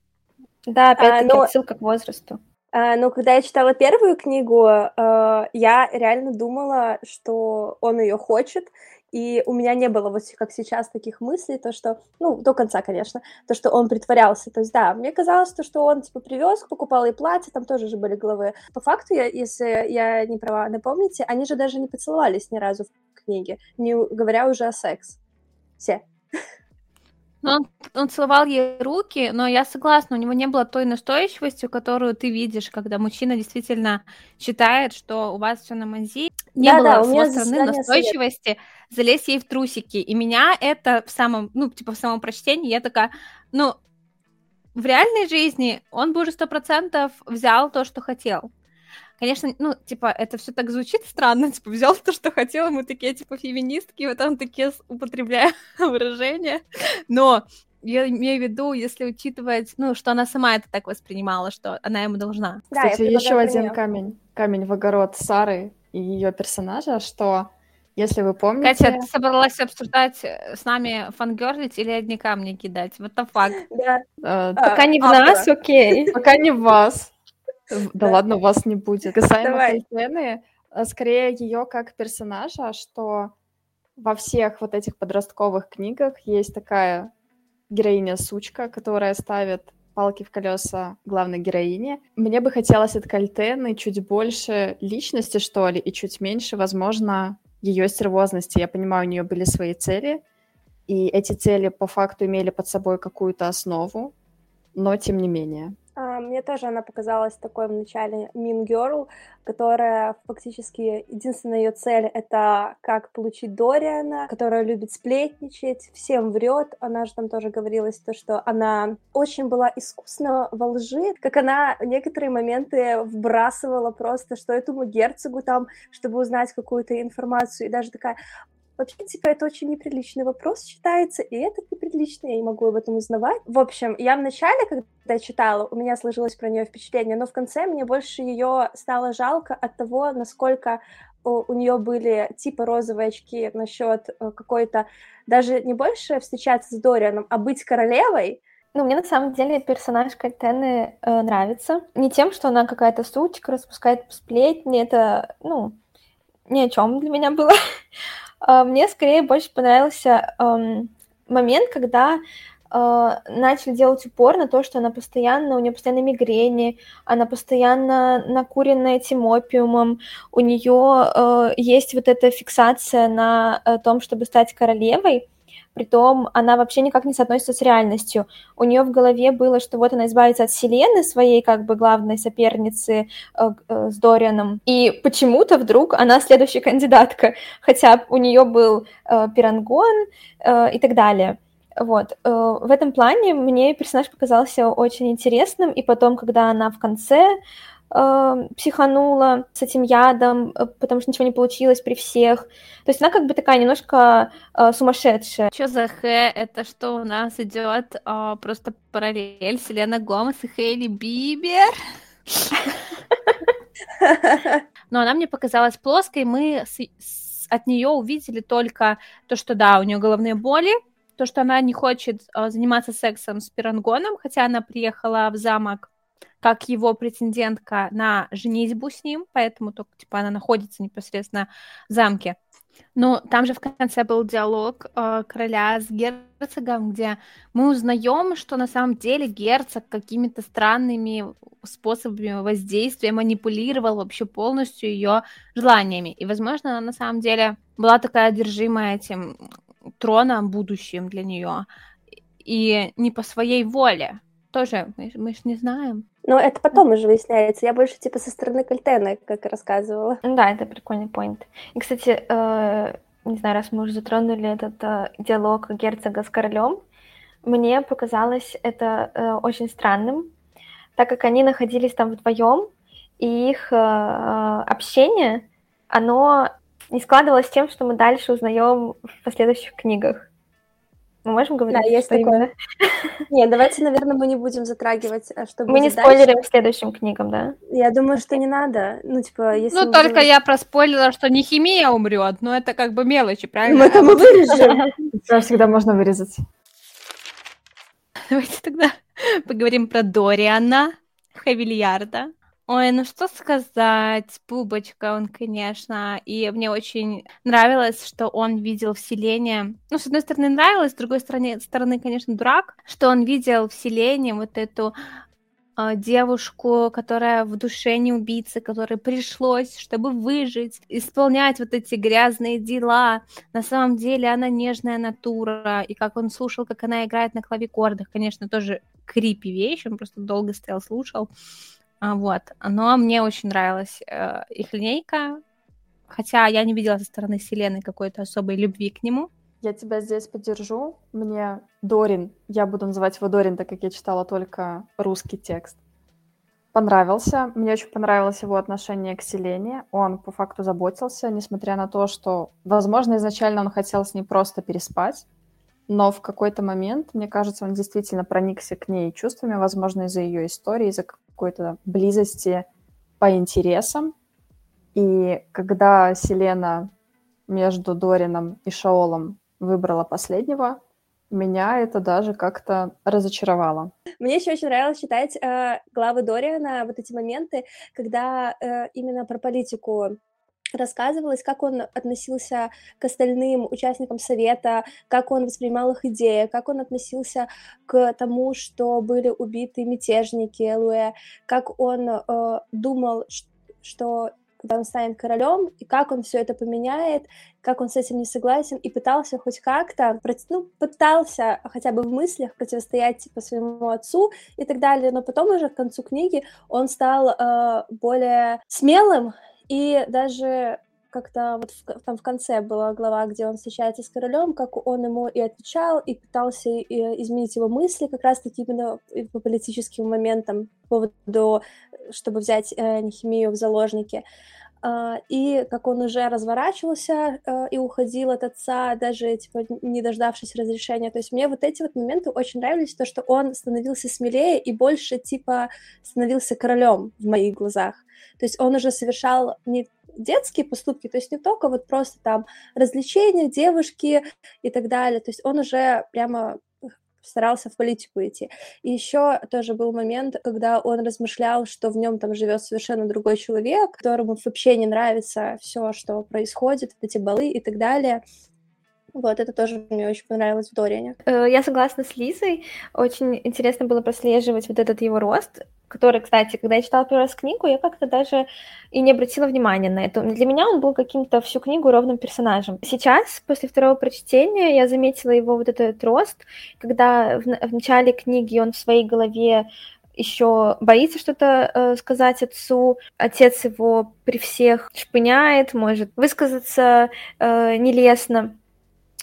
Speaker 3: Да, опять-таки а, но... отсылка к возрасту.
Speaker 2: А, но когда я читала первую книгу, а, я реально думала, что он ее хочет, и у меня не было вот как сейчас таких мыслей, то что, ну, до конца, конечно, то, что он притворялся. То есть, да, мне казалось, то, что он, типа, привез, покупал и платье, там тоже же были главы. По факту, я, если я не права, напомните, они же даже не поцеловались ни разу в книге, не говоря уже о секс. Все.
Speaker 1: Ну, он, он целовал ей руки, но я согласна, у него не было той настойчивости, которую ты видишь, когда мужчина действительно считает, что у вас все на мази. Не да, было да, с его стороны настойчивости совет. залезть ей в трусики. И меня это в самом, ну, типа в самом прочтении, я такая, ну, в реальной жизни он бы уже сто процентов взял то, что хотел. Конечно, ну, типа, это все так звучит странно, типа, взял то, что хотел, мы такие, типа, феминистки, вот там такие употребляя выражения, но я имею в виду, если учитывать, ну, что она сама это так воспринимала, что она ему должна.
Speaker 4: Кстати, да, еще один камень, камень в огород Сары и ее персонажа, что если вы помните...
Speaker 1: Катя, ты собралась обсуждать э, с нами фангерлить или одни камни кидать? Вот the fuck?
Speaker 3: Да. Uh, Пока не в нас, окей.
Speaker 4: Пока не в вас. Да ладно, вас не будет. Касаемо Кайтены, а, скорее ее как персонажа, что во всех вот этих подростковых книгах есть такая героиня-сучка, которая ставит палки в колеса главной героине. Мне бы хотелось от Кальтены чуть больше личности, что ли, и чуть меньше, возможно, ее стервозности. Я понимаю, у нее были свои цели, и эти цели по факту имели под собой какую-то основу, но тем не менее.
Speaker 2: А, мне тоже она показалась такой в начале Mean Girl, которая фактически единственная ее цель — это как получить Дориана, которая любит сплетничать, всем врет. Она же там тоже говорилась то, что она очень была искусна во лжи, как она некоторые моменты вбрасывала просто, что этому герцогу там, чтобы узнать какую-то информацию, и даже такая, Вообще, типа, это очень неприличный вопрос считается, и этот неприличный, я не могу об этом узнавать. В общем, я в начале, когда читала, у меня сложилось про нее впечатление, но в конце мне больше ее стало жалко от того, насколько у нее были типа розовые очки насчет э, какой-то даже не больше встречаться с Дорианом, а быть королевой,
Speaker 3: ну, мне на самом деле персонаж Кальтены э, нравится. Не тем, что она какая-то сучка, распускает сплетни, это, ну, ни о чем для меня было. А, мне скорее больше понравился момент, когда Uh, начали делать упор на то, что она постоянно, у нее постоянно мигрени, она постоянно накурена этим опиумом, у нее uh, есть вот эта фиксация на uh, том, чтобы стать королевой, Притом она вообще никак не соотносится с реальностью. У нее в голове было, что вот она избавится от Селены, своей как бы главной соперницы э, э, с Дорианом. И почему-то вдруг она следующая кандидатка, хотя у нее был э, Пирангон э, и так далее. Вот. Э, в этом плане мне персонаж показался очень интересным, и потом, когда она в конце э, психанула с этим ядом, э, потому что ничего не получилось при всех. То есть она как бы такая немножко э, сумасшедшая.
Speaker 1: Что за Х? Это что у нас идет э, просто параллель Селена Гомес и Хейли Бибер? Но она мне показалась плоской. Мы с, с, от нее увидели только то, что да, у нее головные боли, то, что она не хочет э, заниматься сексом с Пирангоном, хотя она приехала в замок как его претендентка на женитьбу с ним, поэтому только, типа, она находится непосредственно в замке. Но там же в конце был диалог э, короля с герцогом, где мы узнаем, что на самом деле герцог какими-то странными способами воздействия манипулировал вообще полностью ее желаниями. И, возможно, она на самом деле была такая одержимая этим троном будущим для нее. И не по своей воле. Тоже мы, мы же не знаем.
Speaker 2: Но это потом уже выясняется. Я больше типа со стороны Кальтена, как рассказывала.
Speaker 3: Да, это прикольный поинт. И, кстати, э, не знаю, раз мы уже затронули этот э, диалог герцога с королем, мне показалось это э, очень странным, так как они находились там вдвоем, и их общение, оно не складывалось с тем, что мы дальше узнаем в последующих книгах. Мы можем говорить?
Speaker 2: Да, есть такое. Нет, давайте, наверное, мы не будем затрагивать, а что
Speaker 3: Мы не спойлерим следующим книгам, да?
Speaker 2: Я думаю, что не надо. Ну, типа, если...
Speaker 1: Ну, только будем... я проспойлерила, что не химия умрет, но это как бы мелочи, правильно?
Speaker 2: Мы это мы вырежем.
Speaker 4: Это всегда можно вырезать.
Speaker 1: Давайте тогда поговорим про Дориана Хавильярда. Ой, ну что сказать, Бубочка он, конечно, и мне очень нравилось, что он видел вселение. Ну, с одной стороны, нравилось, с другой стороны, стороны конечно, дурак, что он видел вселение, вот эту э, девушку, которая в душе не убийца, которой пришлось, чтобы выжить, исполнять вот эти грязные дела. На самом деле она нежная натура, и как он слушал, как она играет на клавикордах, конечно, тоже крипи вещь, он просто долго стоял, слушал. А, вот. Но мне очень нравилась э, их линейка, хотя я не видела со стороны Селены какой-то особой любви к нему.
Speaker 4: Я тебя здесь поддержу. Мне Дорин, я буду называть его Дорин, так как я читала только русский текст, понравился. Мне очень понравилось его отношение к Селене. Он по факту заботился, несмотря на то, что, возможно, изначально он хотел с ней просто переспать, но в какой-то момент, мне кажется, он действительно проникся к ней чувствами, возможно, из-за ее истории, из-за какой-то близости по интересам. И когда Селена между Дорином и Шаолом выбрала последнего, меня это даже как-то разочаровало.
Speaker 2: Мне еще очень нравилось читать э, главы Дориана, вот эти моменты, когда э, именно про политику рассказывалось, как он относился к остальным участникам совета, как он воспринимал их идеи, как он относился к тому, что были убиты мятежники Луэ, как он э, думал, что когда он станет королем, и как он все это поменяет, как он с этим не согласен, и пытался хоть как-то, ну, пытался хотя бы в мыслях противостоять типа своему отцу и так далее, но потом уже к концу книги он стал э, более смелым, и даже как-то вот в, там в конце была глава, где он встречается с королем, как он ему и отвечал, и пытался и изменить его мысли как раз-таки именно по политическим моментам по поводу, чтобы взять э, Нехимию в заложники. Uh, и как он уже разворачивался uh, и уходил от отца, даже типа не дождавшись разрешения. То есть мне вот эти вот моменты очень нравились, то, что он становился смелее и больше типа становился королем в моих глазах. То есть он уже совершал не детские поступки, то есть не только вот просто там развлечения, девушки и так далее, то есть он уже прямо старался в политику идти. И еще тоже был момент, когда он размышлял, что в нем там живет совершенно другой человек, которому вообще не нравится все, что происходит, эти балы и так далее. Вот, это тоже мне очень понравилось в Дориане.
Speaker 3: Э, я согласна с Лизой. Очень интересно было прослеживать вот этот его рост, который, кстати, когда я читала первый раз книгу, я как-то даже и не обратила внимания на это. Для меня он был каким-то всю книгу ровным персонажем. Сейчас, после второго прочтения, я заметила его вот этот рост, когда в, в начале книги он в своей голове еще боится что-то э, сказать отцу. Отец его при всех шпыняет, может высказаться э, нелестно.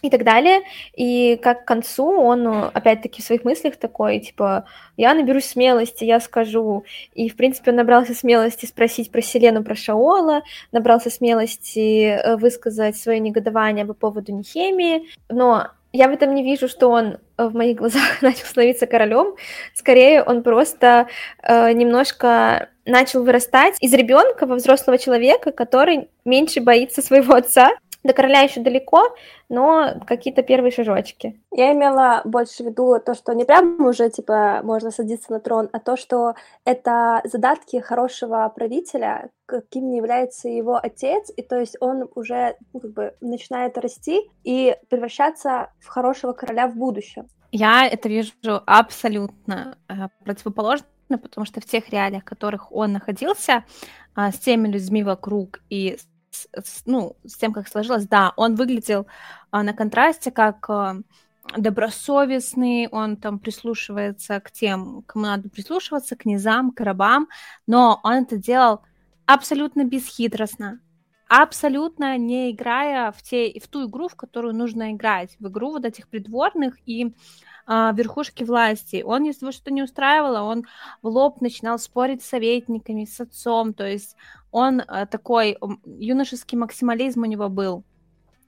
Speaker 3: И так далее. И как к концу он, опять-таки, в своих мыслях такой, типа, я наберусь смелости, я скажу. И, в принципе, он набрался смелости спросить про Селену, про Шаола, набрался смелости э, высказать свое негодование по поводу Нехемии. Но я в этом не вижу, что он в моих глазах начал становиться королем. Скорее, он просто э, немножко начал вырастать из ребенка во взрослого человека, который меньше боится своего отца до короля еще далеко, но какие-то первые шажочки.
Speaker 2: Я имела больше в виду то, что не прям уже, типа, можно садиться на трон, а то, что это задатки хорошего правителя, каким не является его отец, и то есть он уже, ну, как бы, начинает расти и превращаться в хорошего короля в будущем.
Speaker 1: Я это вижу абсолютно э, противоположно, потому что в тех реалиях, в которых он находился, э, с теми людьми вокруг и с, ну, с тем, как сложилось, да, он выглядел а, на контрасте как а, добросовестный, он там прислушивается к тем, кому надо прислушиваться, к низам, к рабам, но он это делал абсолютно бесхитростно, абсолютно не играя в, те, в ту игру, в которую нужно играть, в игру вот этих придворных и а, верхушки власти. Он, если его что-то не устраивало, он в лоб начинал спорить с советниками, с отцом, то есть он а, такой, юношеский максимализм у него был,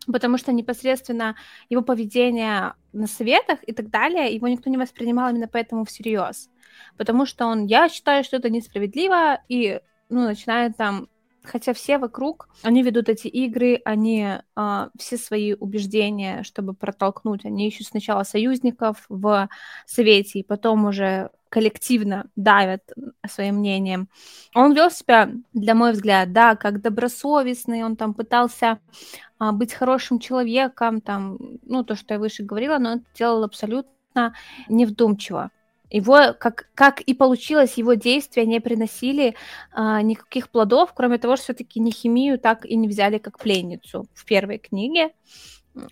Speaker 1: потому что непосредственно его поведение на советах и так далее, его никто не воспринимал именно поэтому всерьез, потому что он, я считаю, что это несправедливо, и ну, начинает там хотя все вокруг, они ведут эти игры, они э, все свои убеждения, чтобы протолкнуть, они ищут сначала союзников в Совете, и потом уже коллективно давят своим мнением. Он вел себя, для мой взгляд, да, как добросовестный, он там пытался а, быть хорошим человеком, там, ну, то, что я выше говорила, но он это делал абсолютно невдумчиво. Его, как, как и получилось, его действия не приносили а, никаких плодов, кроме того, что все-таки не химию так и не взяли как пленницу в первой книге.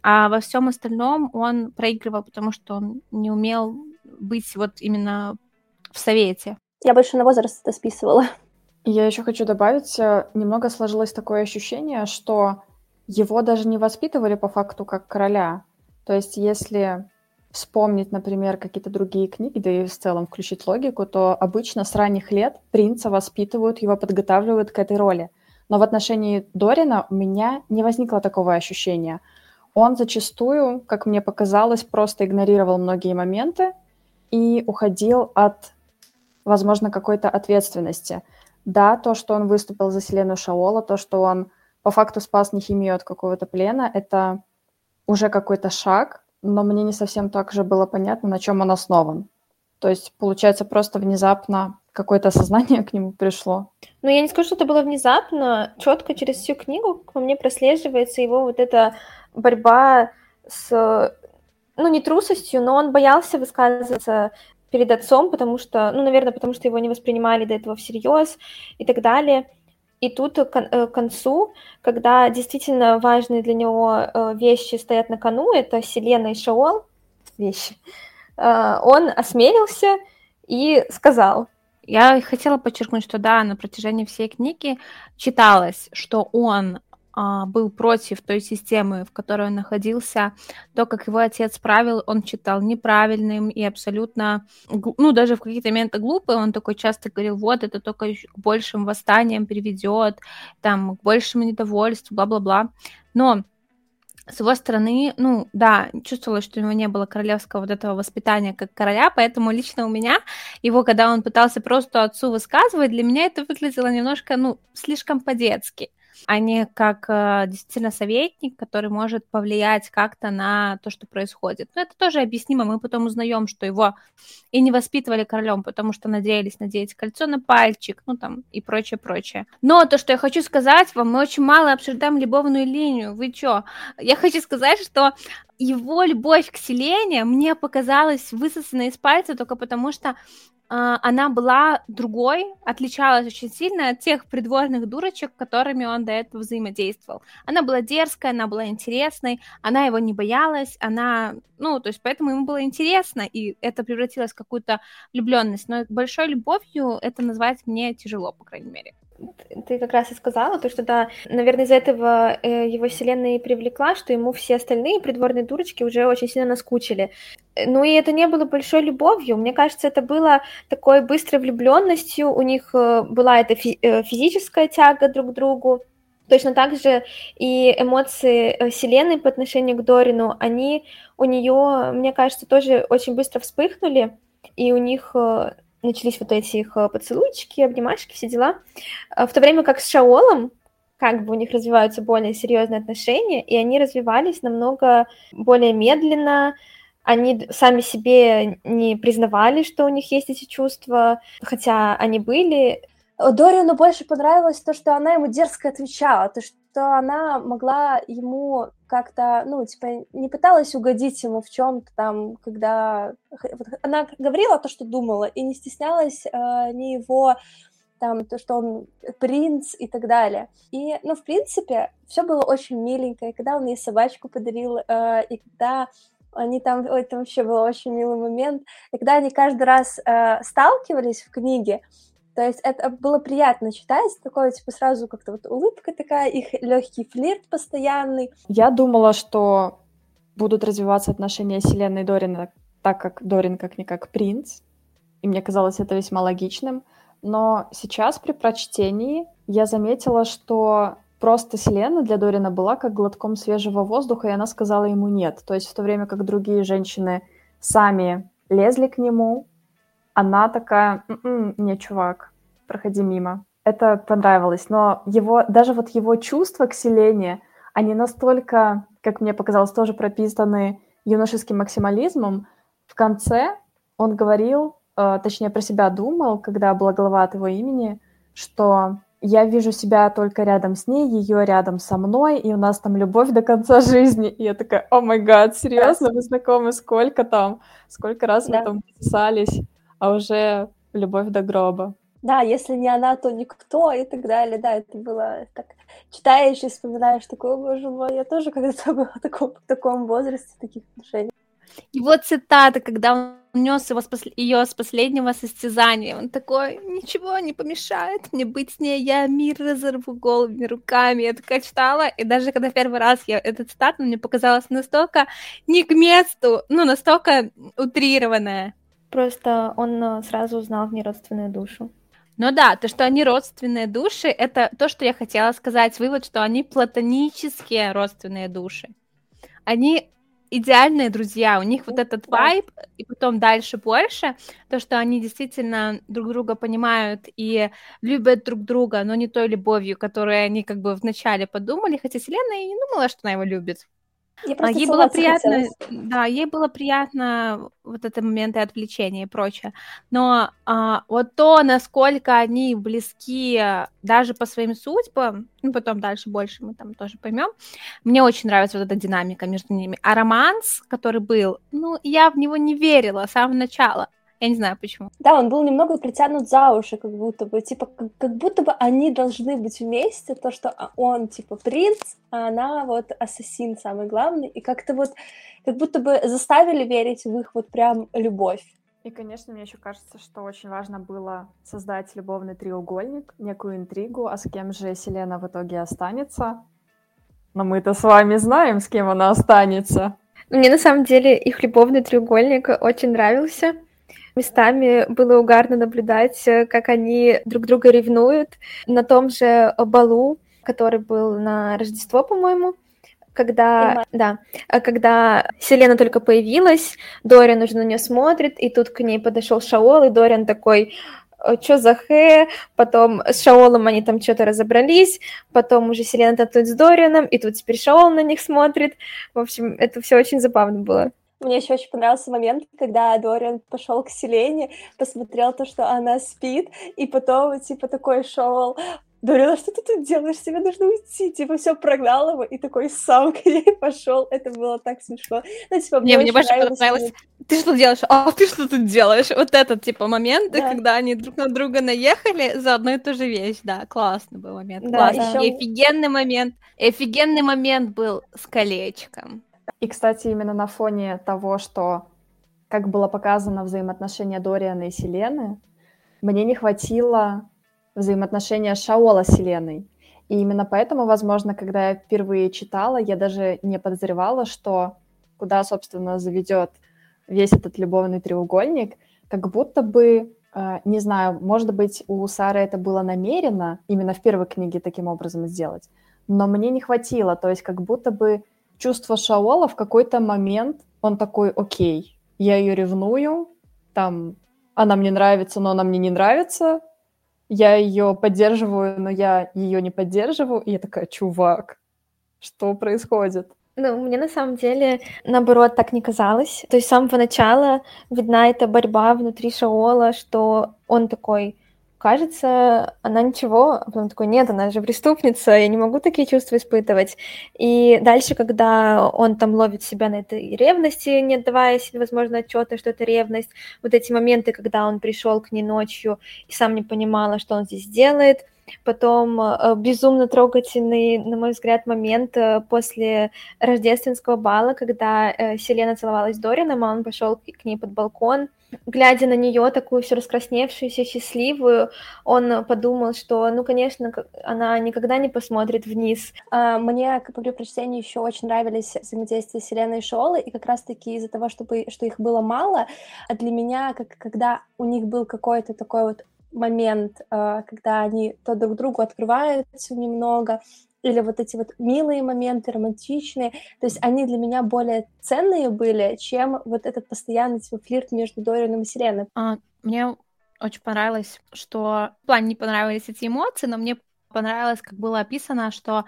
Speaker 1: А во всем остальном он проигрывал, потому что он не умел быть вот именно в совете.
Speaker 2: Я больше на возраст это списывала.
Speaker 4: Я еще хочу добавить, э, немного сложилось такое ощущение, что его даже не воспитывали по факту как короля. То есть если вспомнить, например, какие-то другие книги, да и в целом включить логику, то обычно с ранних лет принца воспитывают, его подготавливают к этой роли. Но в отношении Дорина у меня не возникло такого ощущения. Он зачастую, как мне показалось, просто игнорировал многие моменты и уходил от, возможно, какой-то ответственности. Да, то, что он выступил за Селену Шаола, то, что он по факту спас Нехимию от какого-то плена, это уже какой-то шаг, но мне не совсем так же было понятно, на чем он основан. То есть, получается, просто внезапно какое-то осознание к нему пришло.
Speaker 3: Ну, я не скажу, что это было внезапно. Четко через всю книгу ко мне прослеживается его вот эта борьба с, ну, не трусостью, но он боялся высказываться перед отцом, потому что, ну, наверное, потому что его не воспринимали до этого всерьез и так далее. И тут э, к концу, когда действительно важные для него э, вещи стоят на кону, это Селена и Шаол, вещи, э, он осмелился и сказал.
Speaker 1: Я хотела подчеркнуть, что да, на протяжении всей книги читалось, что он а, был против той системы, в которой он находился, то, как его отец правил, он читал неправильным и абсолютно, ну, даже в какие-то моменты глупые, он такой часто говорил, вот, это только к большим восстаниям приведет, там, к большему недовольству, бла-бла-бла. Но с его стороны, ну, да, чувствовалось, что у него не было королевского вот этого воспитания как короля, поэтому лично у меня его, когда он пытался просто отцу высказывать, для меня это выглядело немножко, ну, слишком по-детски а не как э, действительно советник, который может повлиять как-то на то, что происходит. Но это тоже объяснимо. Мы потом узнаем, что его и не воспитывали королем, потому что надеялись надеть кольцо на пальчик, ну там и прочее, прочее. Но то, что я хочу сказать вам, мы очень мало обсуждаем любовную линию. Вы чё? Я хочу сказать, что его любовь к Селене мне показалась высосанной из пальца только потому, что она была другой, отличалась очень сильно от тех придворных дурочек, которыми он до этого взаимодействовал. Она была дерзкая, она была интересной, она его не боялась, она, ну, то есть поэтому ему было интересно, и это превратилось в какую-то влюбленность. Но большой любовью это назвать мне тяжело, по крайней мере.
Speaker 3: Ты как раз и сказала, то, что да, наверное, из-за этого э, его вселенная и привлекла, что ему все остальные придворные дурочки уже очень сильно наскучили. Ну и это не было большой любовью. Мне кажется, это было такой быстрой влюбленностью. У них э, была эта фи- э, физическая тяга друг к другу. Точно так же и эмоции э, Селены по отношению к Дорину, они у нее, мне кажется, тоже очень быстро вспыхнули, и у них э, начались вот эти их э, поцелуйчики, обнимашки, все дела. В то время как с Шаолом, как бы у них развиваются более серьезные отношения, и они развивались намного более медленно, они сами себе не признавали, что у них есть эти чувства, хотя они были,
Speaker 2: Дориану больше понравилось то, что она ему дерзко отвечала, то, что она могла ему как-то, ну, типа, не пыталась угодить ему в чем-то там, когда... Она говорила то, что думала, и не стеснялась э, ни его там, то, что он принц и так далее. И, ну, в принципе, все было очень миленько, и когда он ей собачку подарил, э, и когда они там, это вообще был очень милый момент, и когда они каждый раз э, сталкивались в книге, то есть это было приятно читать, такое, типа, сразу как-то вот улыбка такая, их легкий флирт постоянный.
Speaker 4: Я думала, что будут развиваться отношения Селены и Дорина, так как Дорин как-никак принц, и мне казалось это весьма логичным. Но сейчас при прочтении я заметила, что просто Селена для Дорина была как глотком свежего воздуха, и она сказала ему нет. То есть в то время как другие женщины сами лезли к нему, она такая, м-м, не, чувак, проходи мимо. Это понравилось, но его, даже вот его чувства к Селене, они настолько, как мне показалось, тоже прописаны юношеским максимализмом. В конце он говорил, э, точнее про себя думал, когда была глава от его имени, что я вижу себя только рядом с ней, ее рядом со мной, и у нас там любовь до конца жизни. И я такая, о май гад, серьезно, вы знакомы, сколько там, сколько раз да. вы там писались? А уже любовь до гроба.
Speaker 2: Да, если не она, то никто и так далее. Да, это было так... Читаешь и вспоминаешь такое, боже мой, я тоже когда-то была в таком, в таком возрасте, таких отношений.
Speaker 1: Его цитата, когда он нес его с пос... ее с последнего состязания, он такой, ничего не помешает мне быть с ней, я мир разорву голыми руками. Я такая читала, и даже когда первый раз я эту цитату, мне показалась настолько не к месту, ну, настолько утрированная.
Speaker 3: Просто он э, сразу узнал в ней родственную душу.
Speaker 1: Ну да, то, что они родственные души, это то, что я хотела сказать. Вывод, что они платонические родственные души. Они идеальные друзья, у них вот этот вайб, и потом дальше больше, то, что они действительно друг друга понимают и любят друг друга, но не той любовью, которую они как бы вначале подумали, хотя Селена и не думала, что она его любит. А ей было приятно, хотелось. да, ей было приятно вот это моменты отвлечения и прочее. Но а, вот то, насколько они близки даже по своим судьбам, ну, потом дальше больше мы там тоже поймем, мне очень нравится вот эта динамика между ними. А романс, который был, ну, я в него не верила с самого начала. Я не знаю почему.
Speaker 2: Да, он был немного притянут за уши, как будто бы, типа, как, как будто бы они должны быть вместе, то, что он, типа, принц, а она вот ассасин самый главный, и как-то вот, как будто бы заставили верить в их вот прям любовь.
Speaker 4: И, конечно, мне еще кажется, что очень важно было создать любовный треугольник, некую интригу, а с кем же Селена в итоге останется. Но мы-то с вами знаем, с кем она останется.
Speaker 3: Мне на самом деле их любовный треугольник очень нравился. Местами было угарно наблюдать, э, как они друг друга ревнуют. На том же балу, который был на Рождество, по-моему, когда, да, а когда Селена только появилась, Дориан уже на нее смотрит, и тут к ней подошел Шаол, и Дориан такой, что за хэ, потом с Шаолом они там что-то разобрались, потом уже Селена танцует с Дорианом, и тут теперь Шаол на них смотрит. В общем, это все очень забавно было.
Speaker 2: Мне еще очень понравился момент, когда Дориан пошел к Селене, посмотрел то, что она спит, и потом, типа, такой шел Дориан, а что ты тут делаешь? Тебе нужно уйти. Типа, все прогнал его, и такой сам к ней пошел. Это было так смешно. Ну, типа,
Speaker 1: мне, мне больше понравилось. Ты что делаешь? А ты что тут делаешь? Вот этот, типа, момент, да. когда они друг на друга наехали за одну и ту же вещь. Да, классный был момент. Да, классный. Еще... И офигенный момент. И офигенный момент был с колечком.
Speaker 4: И, кстати, именно на фоне того, что как было показано взаимоотношения Дориана и Селены, мне не хватило взаимоотношения Шаола с Селеной. И именно поэтому, возможно, когда я впервые читала, я даже не подозревала, что куда, собственно, заведет весь этот любовный треугольник, как будто бы, э, не знаю, может быть, у Сары это было намеренно именно в первой книге таким образом сделать, но мне не хватило, то есть как будто бы чувство Шаола в какой-то момент, он такой, окей, я ее ревную, там, она мне нравится, но она мне не нравится, я ее поддерживаю, но я ее не поддерживаю, и я такая, чувак, что происходит?
Speaker 3: Ну, мне на самом деле, наоборот, так не казалось. То есть с самого начала видна эта борьба внутри Шаола, что он такой, кажется, она ничего, а потом такой, нет, она же преступница, я не могу такие чувства испытывать. И дальше, когда он там ловит себя на этой ревности, не отдавая себе, возможно, отчета, что это ревность, вот эти моменты, когда он пришел к ней ночью и сам не понимала, что он здесь делает, потом э, безумно трогательный, на мой взгляд, момент э, после рождественского бала, когда э, Селена целовалась с Дорином, а он пошел к ней под балкон, глядя на нее такую все раскрасневшуюся, счастливую, он подумал, что, ну, конечно, она никогда не посмотрит вниз.
Speaker 2: А, мне, при прочтении, еще очень нравились взаимодействия Селены и Шиолы, и как раз-таки из-за того, чтобы, что их было мало, а для меня, как, когда у них был какой-то такой вот момент, а, когда они то друг другу открываются немного, или вот эти вот милые моменты, романтичные, то есть они для меня более ценные были, чем вот этот постоянный типа, флирт между Дорианом и Селеной.
Speaker 1: А, мне очень понравилось, что... В плане не понравились эти эмоции, но мне понравилось, как было описано, что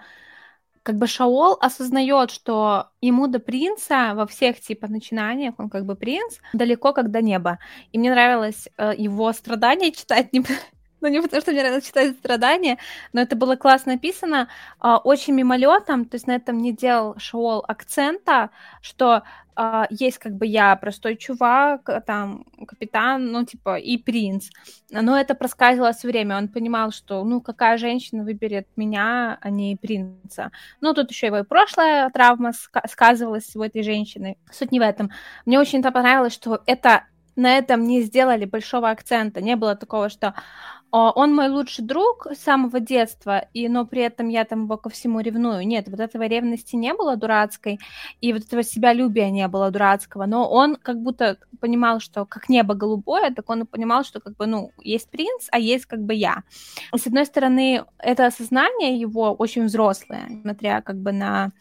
Speaker 1: как бы Шаол осознает, что ему до принца во всех типа начинаниях, он как бы принц, далеко как до неба. И мне нравилось э, его страдания читать, ну, не потому, что мне нравилось читать страдания, но это было классно написано, э, очень мимолетом, то есть на этом не делал Шаол акцента, что э, есть как бы я простой чувак, там, капитан, ну, типа, и принц. Но это проскальзывало все время, он понимал, что, ну, какая женщина выберет меня, а не принца. Ну, тут еще его и прошлая травма сказывалась у этой женщины. Суть не в этом. Мне очень понравилось, что это на этом не сделали большого акцента. Не было такого, что он мой лучший друг с самого детства, и, но при этом я там его ко всему ревную. Нет, вот этого ревности не было дурацкой, и вот этого себялюбия не было дурацкого, но он как будто понимал, что как небо голубое, так он и понимал, что как бы, ну, есть принц, а есть как бы я. С одной стороны, это осознание его очень взрослое, смотря как бы на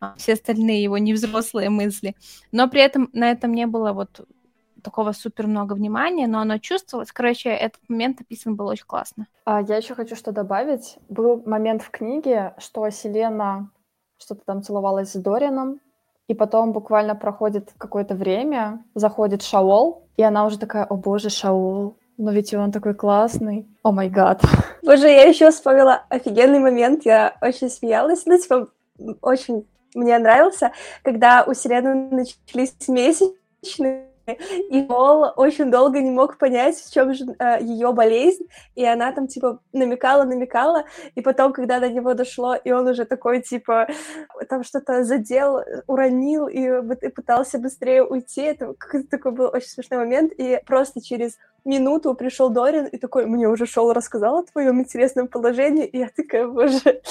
Speaker 1: а, все остальные его невзрослые мысли, но при этом на этом не было вот такого супер много внимания, но оно чувствовалось. Короче, этот момент описан был очень классно.
Speaker 4: А я еще хочу что добавить. Был момент в книге, что Селена что-то там целовалась с Дорианом, и потом буквально проходит какое-то время, заходит Шаол, и она уже такая, о боже, Шаол, но ведь он такой классный. О май гад.
Speaker 2: Боже, я еще вспомнила офигенный момент, я очень смеялась, ну, типа, очень мне нравился, когда у Селены начались месячные, и Пол очень долго не мог понять, в чем же э, ее болезнь, и она там, типа, намекала, намекала, и потом, когда до него дошло, и он уже такой, типа, там что-то задел, уронил, и, и пытался быстрее уйти, это какой-то такой был очень смешной момент, и просто через минуту пришел Дорин и такой, мне уже Шел рассказал о твоем интересном положении, и я такая, боже,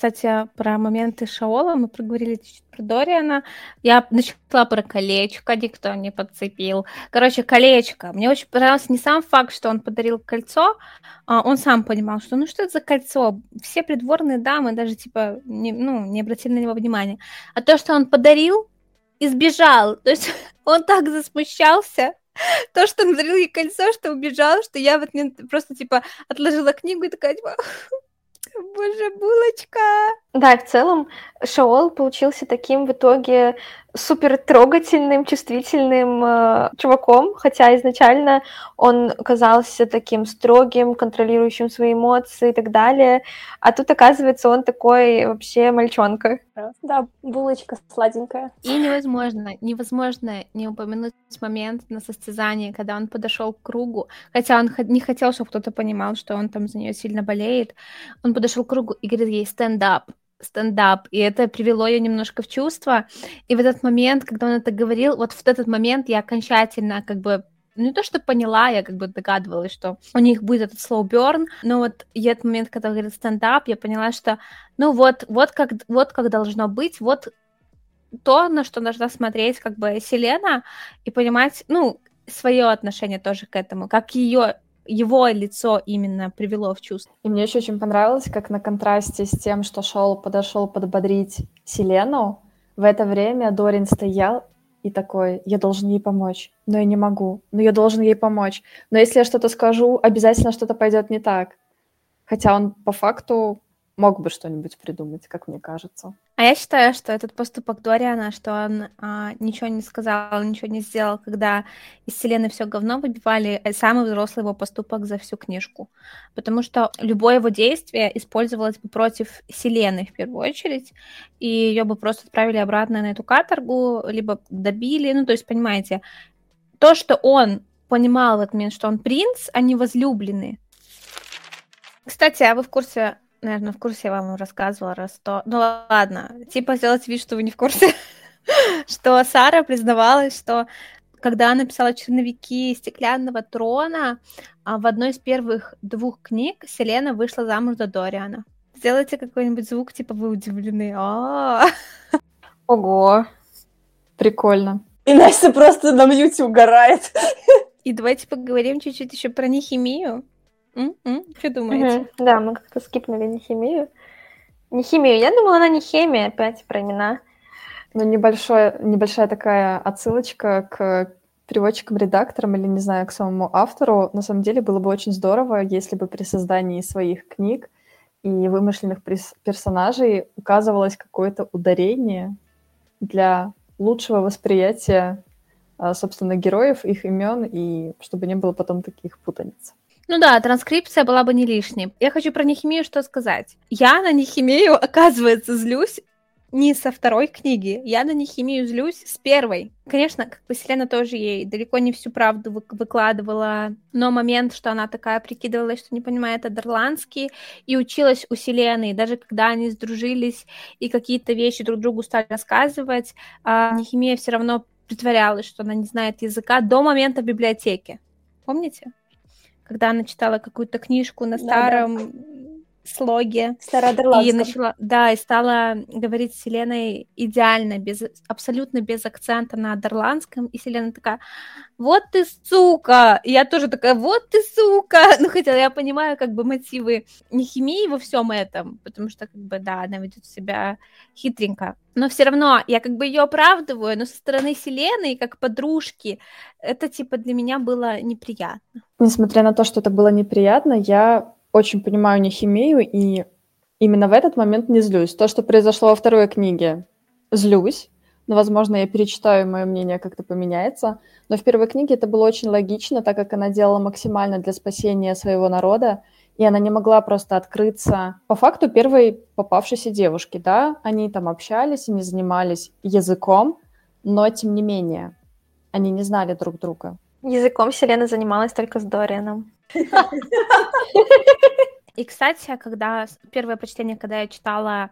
Speaker 1: кстати, про моменты Шаола, мы проговорили чуть-чуть про Дориана. Я начала про колечко, никто не подцепил. Короче, колечко. Мне очень понравился не сам факт, что он подарил кольцо, а он сам понимал, что ну что это за кольцо? Все придворные дамы даже типа не, ну, не обратили на него внимания. А то, что он подарил и сбежал. То есть он так засмущался, то, что он подарил ей кольцо, что убежал, что я вот просто, типа, отложила книгу и такая, типа, Боже, булочка!
Speaker 3: Да, в целом Шаол получился таким в итоге супер трогательным, чувствительным э, чуваком, хотя изначально он казался таким строгим, контролирующим свои эмоции и так далее, а тут оказывается он такой вообще мальчонка.
Speaker 2: Да, булочка сладенькая.
Speaker 1: И невозможно, невозможно не упомянуть момент на состязании, когда он подошел к кругу, хотя он не хотел, чтобы кто-то понимал, что он там за нее сильно болеет. Он подошел к кругу и говорит ей стендап, стендап, и это привело ее немножко в чувство. И в этот момент, когда он это говорил, вот в этот момент я окончательно как бы ну, не то, что поняла, я как бы догадывалась, что у них будет этот slow burn, но вот в этот момент, когда говорит стендап, я поняла, что, ну, вот, вот как, вот как должно быть, вот то, на что должна смотреть как бы Селена и понимать, ну, свое отношение тоже к этому, как ее его лицо именно привело в чувство.
Speaker 4: И мне еще очень понравилось, как на контрасте с тем, что Шоу подошел подбодрить Селену, в это время Дорин стоял и такой, я должен ей помочь, но я не могу, но я должен ей помочь. Но если я что-то скажу, обязательно что-то пойдет не так. Хотя он по факту мог бы что-нибудь придумать, как мне кажется.
Speaker 1: А я считаю, что этот поступок Дориана, что он а, ничего не сказал, ничего не сделал, когда из вселенной все говно выбивали, э, самый взрослый его поступок за всю книжку. Потому что любое его действие использовалось бы против Селены в первую очередь, и ее бы просто отправили обратно на эту каторгу, либо добили. Ну, то есть, понимаете, то, что он понимал в этот момент, что он принц, а не возлюбленный. Кстати, а вы в курсе, наверное, в курсе я вам рассказывала, раз то... Ну ладно, типа сделать вид, что вы не в курсе, что Сара признавалась, что когда она писала черновики «Стеклянного трона», а в одной из первых двух книг Селена вышла замуж за Дориана. Сделайте какой-нибудь звук, типа вы удивлены. А.
Speaker 4: Ого, прикольно.
Speaker 2: И Настя просто на мьюте угорает.
Speaker 1: И давайте поговорим чуть-чуть еще про нехимию. М-м, думаете? Угу.
Speaker 3: Да, мы как-то скипнули нехимию. Нехимию. Я думала, она не химия, опять про имена.
Speaker 4: Ну, небольшое, небольшая такая отсылочка к переводчикам-редакторам или, не знаю, к самому автору. На самом деле было бы очень здорово, если бы при создании своих книг и вымышленных персонажей указывалось какое-то ударение для лучшего восприятия, а, собственно, героев, их имен, и чтобы не было потом таких путаниц.
Speaker 1: Ну да, транскрипция была бы не лишней. Я хочу про нехимию что сказать. Я на нехимию, оказывается, злюсь не со второй книги. Я на нехимию злюсь с первой. Конечно, как бы Селена тоже ей далеко не всю правду вы- выкладывала, но момент, что она такая прикидывалась, что не понимает адерландский, и училась у Селены, и даже когда они сдружились и какие-то вещи друг другу стали рассказывать, а Нехимия все равно притворялась, что она не знает языка до момента в библиотеке. Помните? Когда она читала какую-то книжку на старом да, да. Слоге. И начала, да, и стала говорить с Селеной идеально, без, абсолютно без акцента на адерландском. И Селена такая, вот ты сука! И я тоже такая, вот ты сука! Ну, хотя я понимаю как бы мотивы не химии во всем этом, потому что, как бы, да, она ведет себя хитренько. Но все равно я как бы ее оправдываю, но со стороны Селены, как подружки, это типа для меня было неприятно.
Speaker 4: Несмотря на то, что это было неприятно, я очень понимаю нехимию и именно в этот момент не злюсь. То, что произошло во второй книге, злюсь, но, возможно, я перечитаю, мое мнение как-то поменяется. Но в первой книге это было очень логично, так как она делала максимально для спасения своего народа, и она не могла просто открыться. По факту первой попавшейся девушки, да, они там общались, они занимались языком, но тем не менее, они не знали друг друга.
Speaker 3: Языком Селена занималась только с Дорианом.
Speaker 1: И, кстати, когда первое почтение, когда я читала,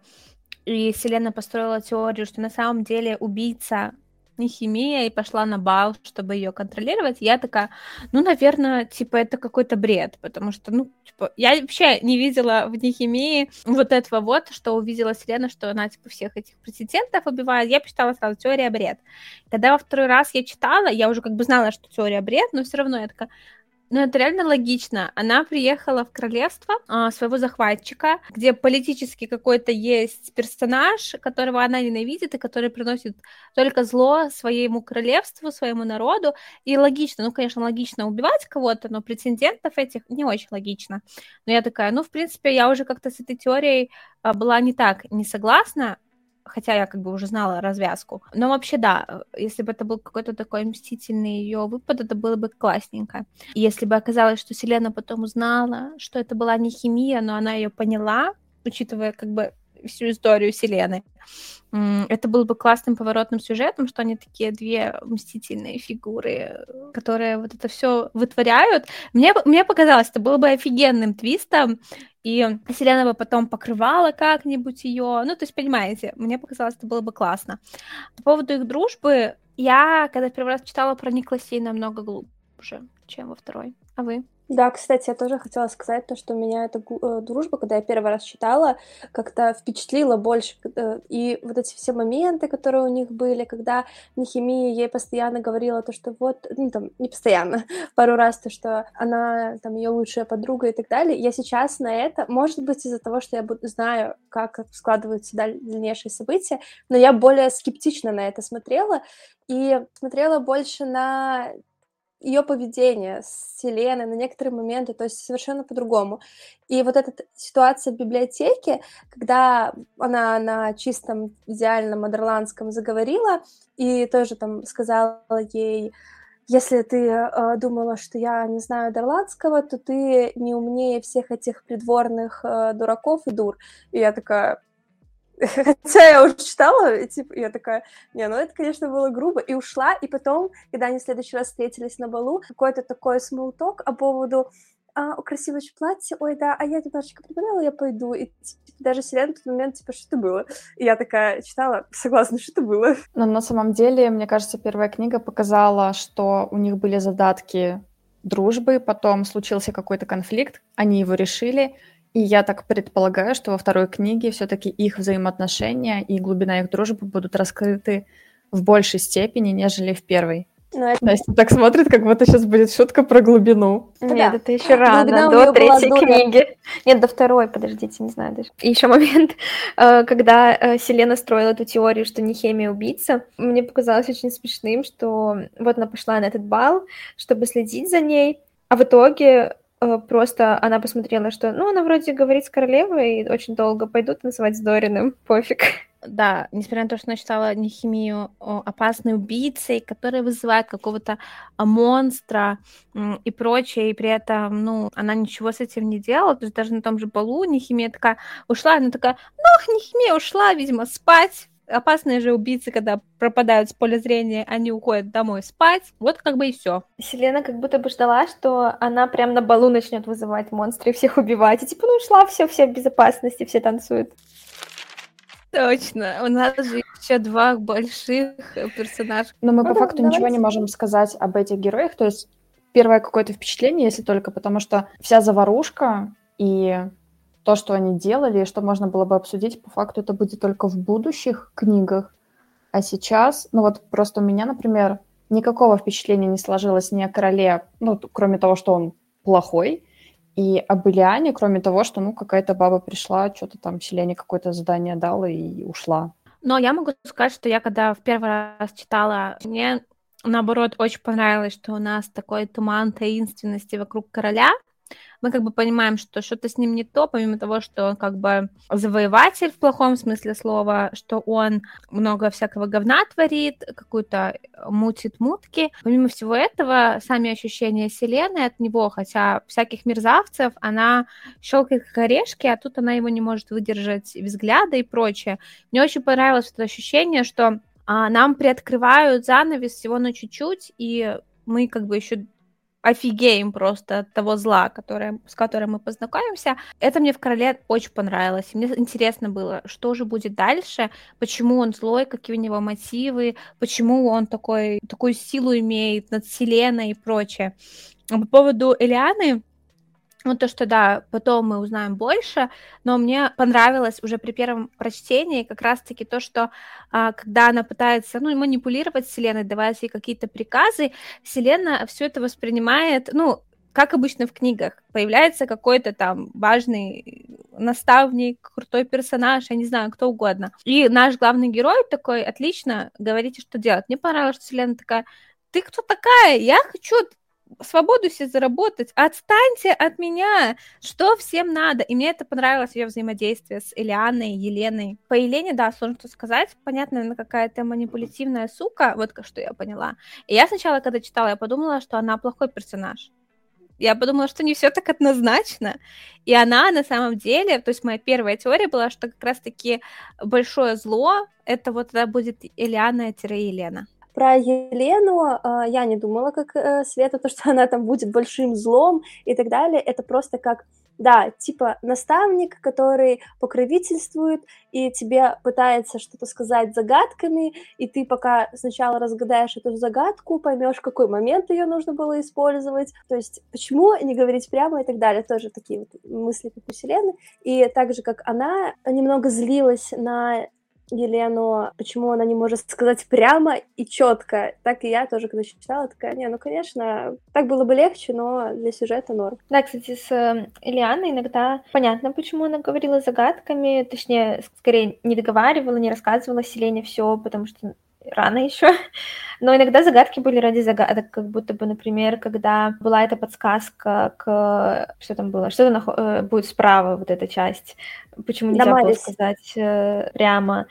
Speaker 1: и Селена построила теорию, что на самом деле убийца не химия и пошла на бал, чтобы ее контролировать, я такая, ну, наверное, типа, это какой-то бред, потому что, ну, типа, я вообще не видела в нехимии вот этого вот, что увидела Селена, что она, типа, всех этих президентов убивает, я посчитала сразу, теория бред. Когда во второй раз я читала, я уже как бы знала, что теория бред, но все равно я такая, ну, это реально логично. Она приехала в королевство а, своего захватчика, где политически какой-то есть персонаж, которого она ненавидит и который приносит только зло своему королевству, своему народу. И логично, ну, конечно, логично убивать кого-то, но претендентов этих не очень логично. Но я такая, ну, в принципе, я уже как-то с этой теорией а, была не так не согласна, хотя я как бы уже знала развязку. Но вообще, да, э, если бы это был какой-то такой мстительный ее выпад, это было бы классненько. И если бы оказалось, что Селена потом узнала, что это была не химия, но она ее поняла, учитывая как бы всю историю Селены. Это был бы классным поворотным сюжетом, что они такие две мстительные фигуры, которые вот это все вытворяют. Мне, мне показалось, это было бы офигенным твистом, и Селена бы потом покрывала как-нибудь ее. Ну, то есть, понимаете, мне показалось, это было бы классно. По поводу их дружбы, я, когда первый раз читала, прониклась ей намного глубже чем во второй. А вы?
Speaker 2: Да, кстати, я тоже хотела сказать то, что меня эта э, дружба, когда я первый раз читала, как-то впечатлила больше. Э, и вот эти все моменты, которые у них были, когда Нехимия ей постоянно говорила то, что вот, ну там, не постоянно, пару раз то, что она там ее лучшая подруга и так далее. Я сейчас на это, может быть, из-за того, что я знаю, как складываются дальнейшие события, но я более скептично на это смотрела и смотрела больше на ее поведение с Селеной на некоторые моменты, то есть совершенно по-другому. И вот эта ситуация в библиотеке, когда она на чистом идеальном адерландском заговорила и тоже там сказала ей, если ты э, думала, что я не знаю Дарландского, то ты не умнее всех этих придворных э, дураков и дур. И я такая, Хотя я уже читала, и, типа, я такая, не, ну это, конечно, было грубо, и ушла, и потом, когда они в следующий раз встретились на балу, какой-то такой смолток по поводу а, красивое платье, ой, да, а я немножечко прибавила, я пойду, и типа, даже Селена в тот момент, типа, что это было? И я такая читала, согласна, что это было.
Speaker 4: Но на самом деле, мне кажется, первая книга показала, что у них были задатки дружбы, потом случился какой-то конфликт, они его решили, и я так предполагаю, что во второй книге все-таки их взаимоотношения и глубина их дружбы будут раскрыты в большей степени, нежели в первой. Но это... Настя так смотрит, как будто сейчас будет шутка про глубину.
Speaker 3: Ну, Нет, да. это еще рано, до третьей книги. Нет, до второй, подождите, не знаю даже. И еще момент, э, когда э, Селена строила эту теорию, что не хемия убийца, мне показалось очень смешным, что вот она пошла на этот бал, чтобы следить за ней, а в итоге просто она посмотрела, что, ну, она вроде говорит с королевой и очень долго пойду танцевать с Дориным, пофиг.
Speaker 1: Да, несмотря на то, что она читала Нехимию опасной убийцей, которая вызывает какого-то а, монстра и прочее, и при этом, ну, она ничего с этим не делала, то есть даже на том же балу Нехимия такая ушла, она такая, ну, Нехимия ушла, видимо, спать, опасные же убийцы, когда пропадают с поля зрения, они уходят домой спать. Вот как бы и все.
Speaker 3: Селена как будто бы ждала, что она прям на балу начнет вызывать монстры и всех убивать. И типа, ну ушла, все, все в безопасности, все танцуют.
Speaker 1: Точно. У нас же еще два больших персонажа.
Speaker 4: Но мы ну, по факту давайте. ничего не можем сказать об этих героях. То есть первое какое-то впечатление, если только потому что вся заварушка и то, что они делали, и что можно было бы обсудить, по факту это будет только в будущих книгах. А сейчас, ну вот просто у меня, например, никакого впечатления не сложилось ни о короле, ну, кроме того, что он плохой, и об Ильяне, кроме того, что, ну, какая-то баба пришла, что-то там Селене какое-то задание дала и ушла.
Speaker 1: Но я могу сказать, что я когда в первый раз читала, мне наоборот очень понравилось, что у нас такой туман таинственности вокруг короля, мы как бы понимаем, что что-то с ним не то, помимо того, что он как бы завоеватель в плохом смысле слова, что он много всякого говна творит, какую-то мутит мутки. Помимо всего этого, сами ощущения Селены от него, хотя всяких мерзавцев, она щелкает как орешки, а тут она его не может выдержать взгляда и прочее. Мне очень понравилось это ощущение, что а, нам приоткрывают занавес всего на чуть-чуть, и мы как бы еще офигеем просто от того зла, которое, с которым мы познакомимся. Это мне в «Короле» очень понравилось. мне интересно было, что же будет дальше, почему он злой, какие у него мотивы, почему он такой, такую силу имеет над Вселенной и прочее. По поводу Элианы, ну, то, что да, потом мы узнаем больше, но мне понравилось уже при первом прочтении как раз-таки то, что а, когда она пытается, ну, манипулировать Вселенной, давать ей какие-то приказы, Вселенная все это воспринимает, ну, как обычно в книгах, появляется какой-то там важный наставник, крутой персонаж, я не знаю, кто угодно. И наш главный герой такой, отлично, говорите, что делать. Мне понравилось, что Вселенная такая, ты кто такая? Я хочу свободу себе заработать, отстаньте от меня, что всем надо. И мне это понравилось, ее взаимодействие с Элианой, Еленой. По Елене, да, сложно что сказать, понятно, она какая-то манипулятивная сука, вот что я поняла. И я сначала, когда читала, я подумала, что она плохой персонаж. Я подумала, что не все так однозначно. И она на самом деле, то есть моя первая теория была, что как раз-таки большое зло, это вот это будет Элиана-Елена.
Speaker 2: Про Елену э, я не думала, как э, Света, то, что она там будет большим злом и так далее. Это просто как да, типа наставник, который покровительствует и тебе пытается что-то сказать загадками, и ты пока сначала разгадаешь эту загадку, поймешь, какой момент ее нужно было использовать, то есть почему не говорить прямо и так далее, тоже такие вот мысли, как у Селены. И так же, как она немного злилась на Елену, почему она не может сказать прямо и четко. Так и я тоже, когда читала, такая, не, ну, конечно, так было бы легче, но для сюжета норм.
Speaker 3: Да, кстати, с э, Ильяной иногда понятно, почему она говорила загадками, точнее, скорее, не договаривала, не рассказывала Селене все, потому что рано еще. Но иногда загадки были ради загадок, как будто бы, например, когда была эта подсказка к... Что там было? Что нах... Э, будет справа, вот эта часть? Почему нельзя было сказать э, прямо?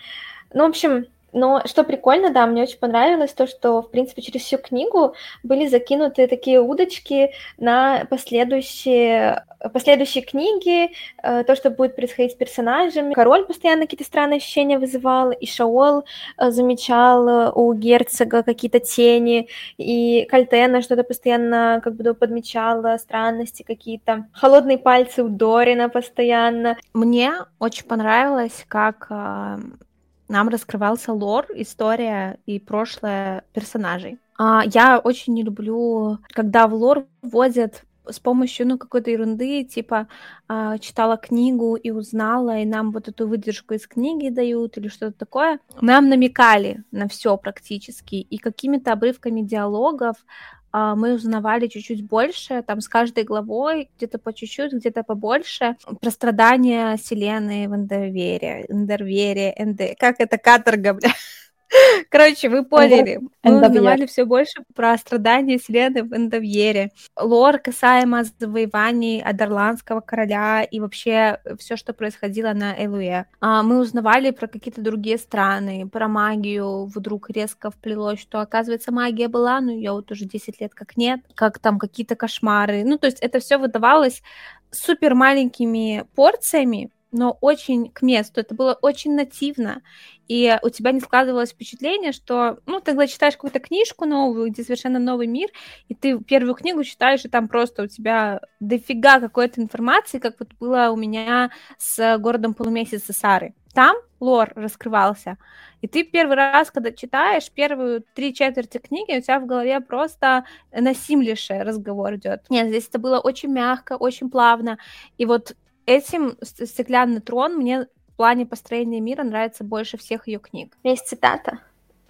Speaker 3: Ну, в общем, но что прикольно, да, мне очень понравилось то, что, в принципе, через всю книгу были закинуты такие удочки на последующие, последующие книги, э, то, что будет происходить с персонажами. Король постоянно какие-то странные ощущения вызывал, и Шаол э, замечал э, у герцога какие-то тени, и Кальтена что-то постоянно как бы подмечала, странности какие-то. Холодные пальцы у Дорина постоянно.
Speaker 1: Мне очень понравилось, как нам раскрывался лор, история и прошлое персонажей. А, я очень не люблю, когда в лор вводят с помощью, ну, какой-то ерунды, типа, э, читала книгу и узнала, и нам вот эту выдержку из книги дают или что-то такое. Нам намекали на все практически, и какими-то обрывками диалогов а, мы узнавали чуть-чуть больше, там с каждой главой, где-то по чуть-чуть, где-то побольше, про страдания Селены в Эндовере, Эндервере, Энде... Как это каторга, бля? Короче, вы поняли. Мы узнавали все больше про страдания Селены в Эндовьере. Лор касаемо завоеваний Адерландского короля и вообще все, что происходило на Элуе. А, мы узнавали про какие-то другие страны, про магию. Вдруг резко вплелось, что, оказывается, магия была, но ее вот уже 10 лет как нет. Как там какие-то кошмары. Ну, то есть это все выдавалось супер маленькими порциями, но очень к месту. Это было очень нативно. И у тебя не складывалось впечатление, что, ну, ты читаешь какую-то книжку новую, где совершенно новый мир, и ты первую книгу читаешь, и там просто у тебя дофига какой-то информации, как вот было у меня с «Городом полумесяца» Сары. Там лор раскрывался. И ты первый раз, когда читаешь первую три четверти книги, у тебя в голове просто насимлейший разговор идет. Нет, здесь это было очень мягко, очень плавно. И вот этим «Стеклянный трон» мне в плане построения мира нравится больше всех ее книг.
Speaker 3: Есть цитата,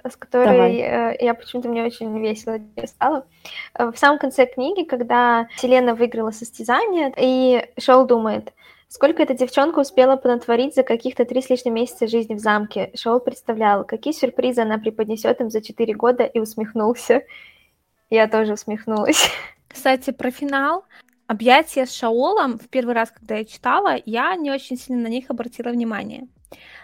Speaker 3: с которой Давай. Э, я почему-то мне очень весело стало. Э, в самом конце книги, когда Селена выиграла состязание, и Шоу думает, Сколько эта девчонка успела понатворить за каких-то три с лишним месяца жизни в замке? Шоу представлял, какие сюрпризы она преподнесет им за четыре года, и усмехнулся. Я тоже усмехнулась.
Speaker 1: Кстати, про финал. Объятия с Шаолом в первый раз, когда я читала, я не очень сильно на них обратила внимание.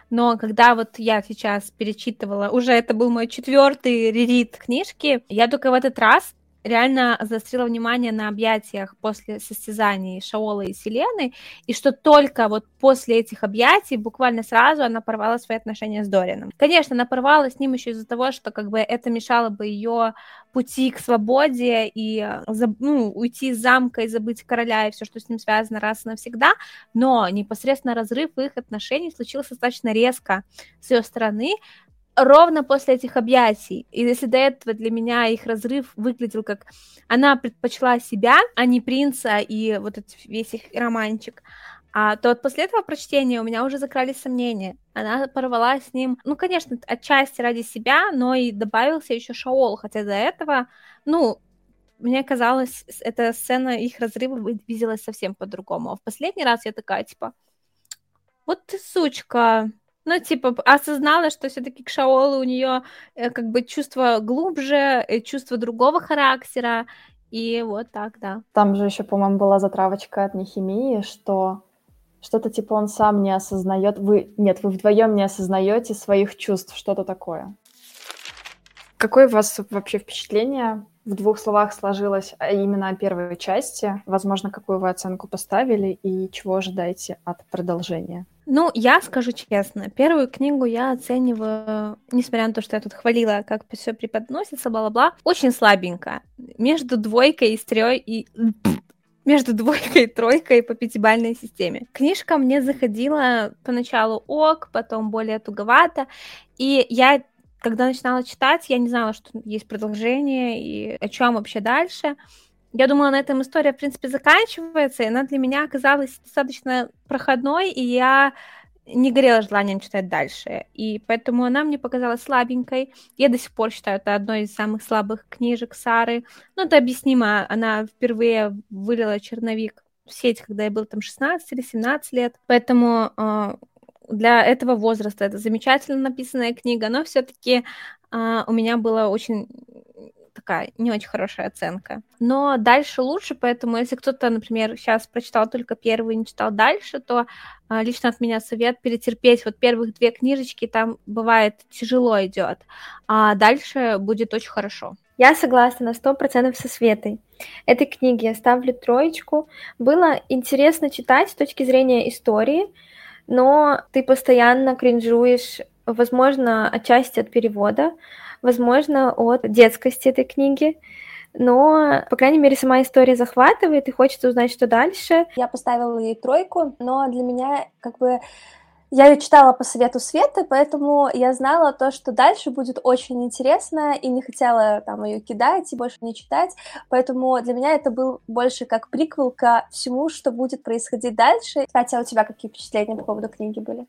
Speaker 1: Но когда вот я сейчас перечитывала, уже это был мой четвертый рерит книжки, я только в этот раз реально заострила внимание на объятиях после состязаний Шаола и Селены, и что только вот после этих объятий буквально сразу она порвала свои отношения с Дорином. Конечно, она порвала с ним еще из-за того, что как бы это мешало бы ее пути к свободе и ну, уйти из замка и забыть короля и все, что с ним связано раз и навсегда, но непосредственно разрыв их отношений случился достаточно резко с ее стороны, ровно после этих объятий. И если до этого для меня их разрыв выглядел как она предпочла себя, а не принца и вот этот весь их романчик, а то вот после этого прочтения у меня уже закрались сомнения. Она порвала с ним, ну, конечно, отчасти ради себя, но и добавился еще Шаол, хотя до этого, ну, мне казалось, эта сцена их разрыва виделась совсем по-другому. А в последний раз я такая, типа, вот ты сучка, ну, типа, осознала, что все-таки к Шаолу у нее э, как бы чувство глубже, э, чувство другого характера, и вот так, да.
Speaker 4: Там же еще, по-моему, была затравочка от Нехимии, что что-то типа он сам не осознает, вы, нет, вы вдвоем не осознаете своих чувств, что-то такое. Какое у вас вообще впечатление в двух словах сложилось а именно о первой части? Возможно, какую вы оценку поставили и чего ожидаете от продолжения?
Speaker 1: Ну, я скажу честно, первую книгу я оцениваю, несмотря на то, что я тут хвалила, как все преподносится, бла-бла-бла, очень слабенько. Между двойкой и стрёй и между двойкой и тройкой по пятибалльной системе. Книжка мне заходила поначалу ок, потом более туговато, и я когда начинала читать, я не знала, что есть продолжение и о чем вообще дальше. Я думала, на этом история, в принципе, заканчивается, и она для меня оказалась достаточно проходной, и я не горела желанием читать дальше. И поэтому она мне показалась слабенькой. Я до сих пор считаю, это одной из самых слабых книжек Сары. Ну, это объяснимо. Она впервые вылила черновик в сеть, когда я был там 16 или 17 лет. Поэтому э, для этого возраста это замечательно написанная книга, но все-таки э, у меня была очень такая не очень хорошая оценка. Но дальше лучше, поэтому если кто-то, например, сейчас прочитал только первый и не читал дальше, то а, лично от меня совет перетерпеть вот первых две книжечки, там бывает тяжело идет, а дальше будет очень хорошо.
Speaker 3: Я согласна на сто процентов со Светой. Этой книге я ставлю троечку. Было интересно читать с точки зрения истории, но ты постоянно кринжуешь, возможно, отчасти от перевода, возможно, от детскости этой книги. Но, по крайней мере, сама история захватывает, и хочется узнать, что дальше.
Speaker 2: Я поставила ей тройку, но для меня как бы я ее читала по совету Светы, поэтому я знала то, что дальше будет очень интересно, и не хотела там ее кидать и больше не читать. Поэтому для меня это был больше как приквел ко всему, что будет происходить дальше. Катя, а у тебя какие впечатления по поводу книги были?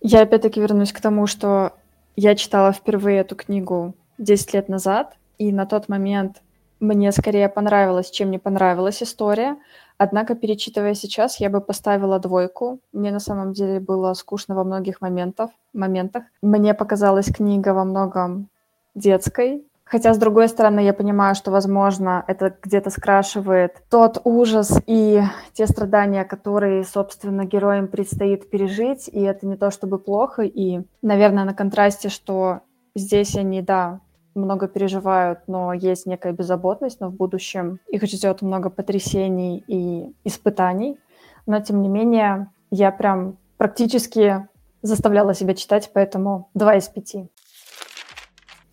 Speaker 4: Я опять-таки вернусь к тому, что я читала впервые эту книгу 10 лет назад, и на тот момент мне скорее понравилось, чем не понравилась история. Однако, перечитывая сейчас, я бы поставила двойку. Мне на самом деле было скучно во многих моментах. моментах. Мне показалась книга во многом детской, Хотя, с другой стороны, я понимаю, что, возможно, это где-то скрашивает тот ужас и те страдания, которые, собственно, героям предстоит пережить, и это не то чтобы плохо, и, наверное, на контрасте, что здесь они, да, много переживают, но есть некая беззаботность, но в будущем их ждет много потрясений и испытаний. Но, тем не менее, я прям практически заставляла себя читать, поэтому два из пяти.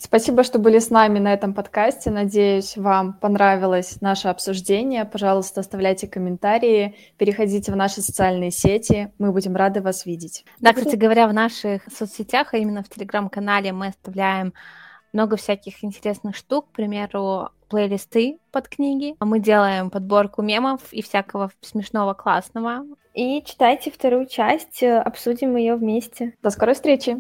Speaker 4: Спасибо, что были с нами на этом подкасте. Надеюсь, вам понравилось наше обсуждение. Пожалуйста, оставляйте комментарии, переходите в наши социальные сети. Мы будем рады вас видеть.
Speaker 1: Да, кстати говоря, в наших соцсетях, а именно в Телеграм-канале, мы оставляем много всяких интересных штук, к примеру, плейлисты под книги. Мы делаем подборку мемов и всякого смешного, классного.
Speaker 3: И читайте вторую часть, обсудим ее вместе.
Speaker 4: До скорой встречи!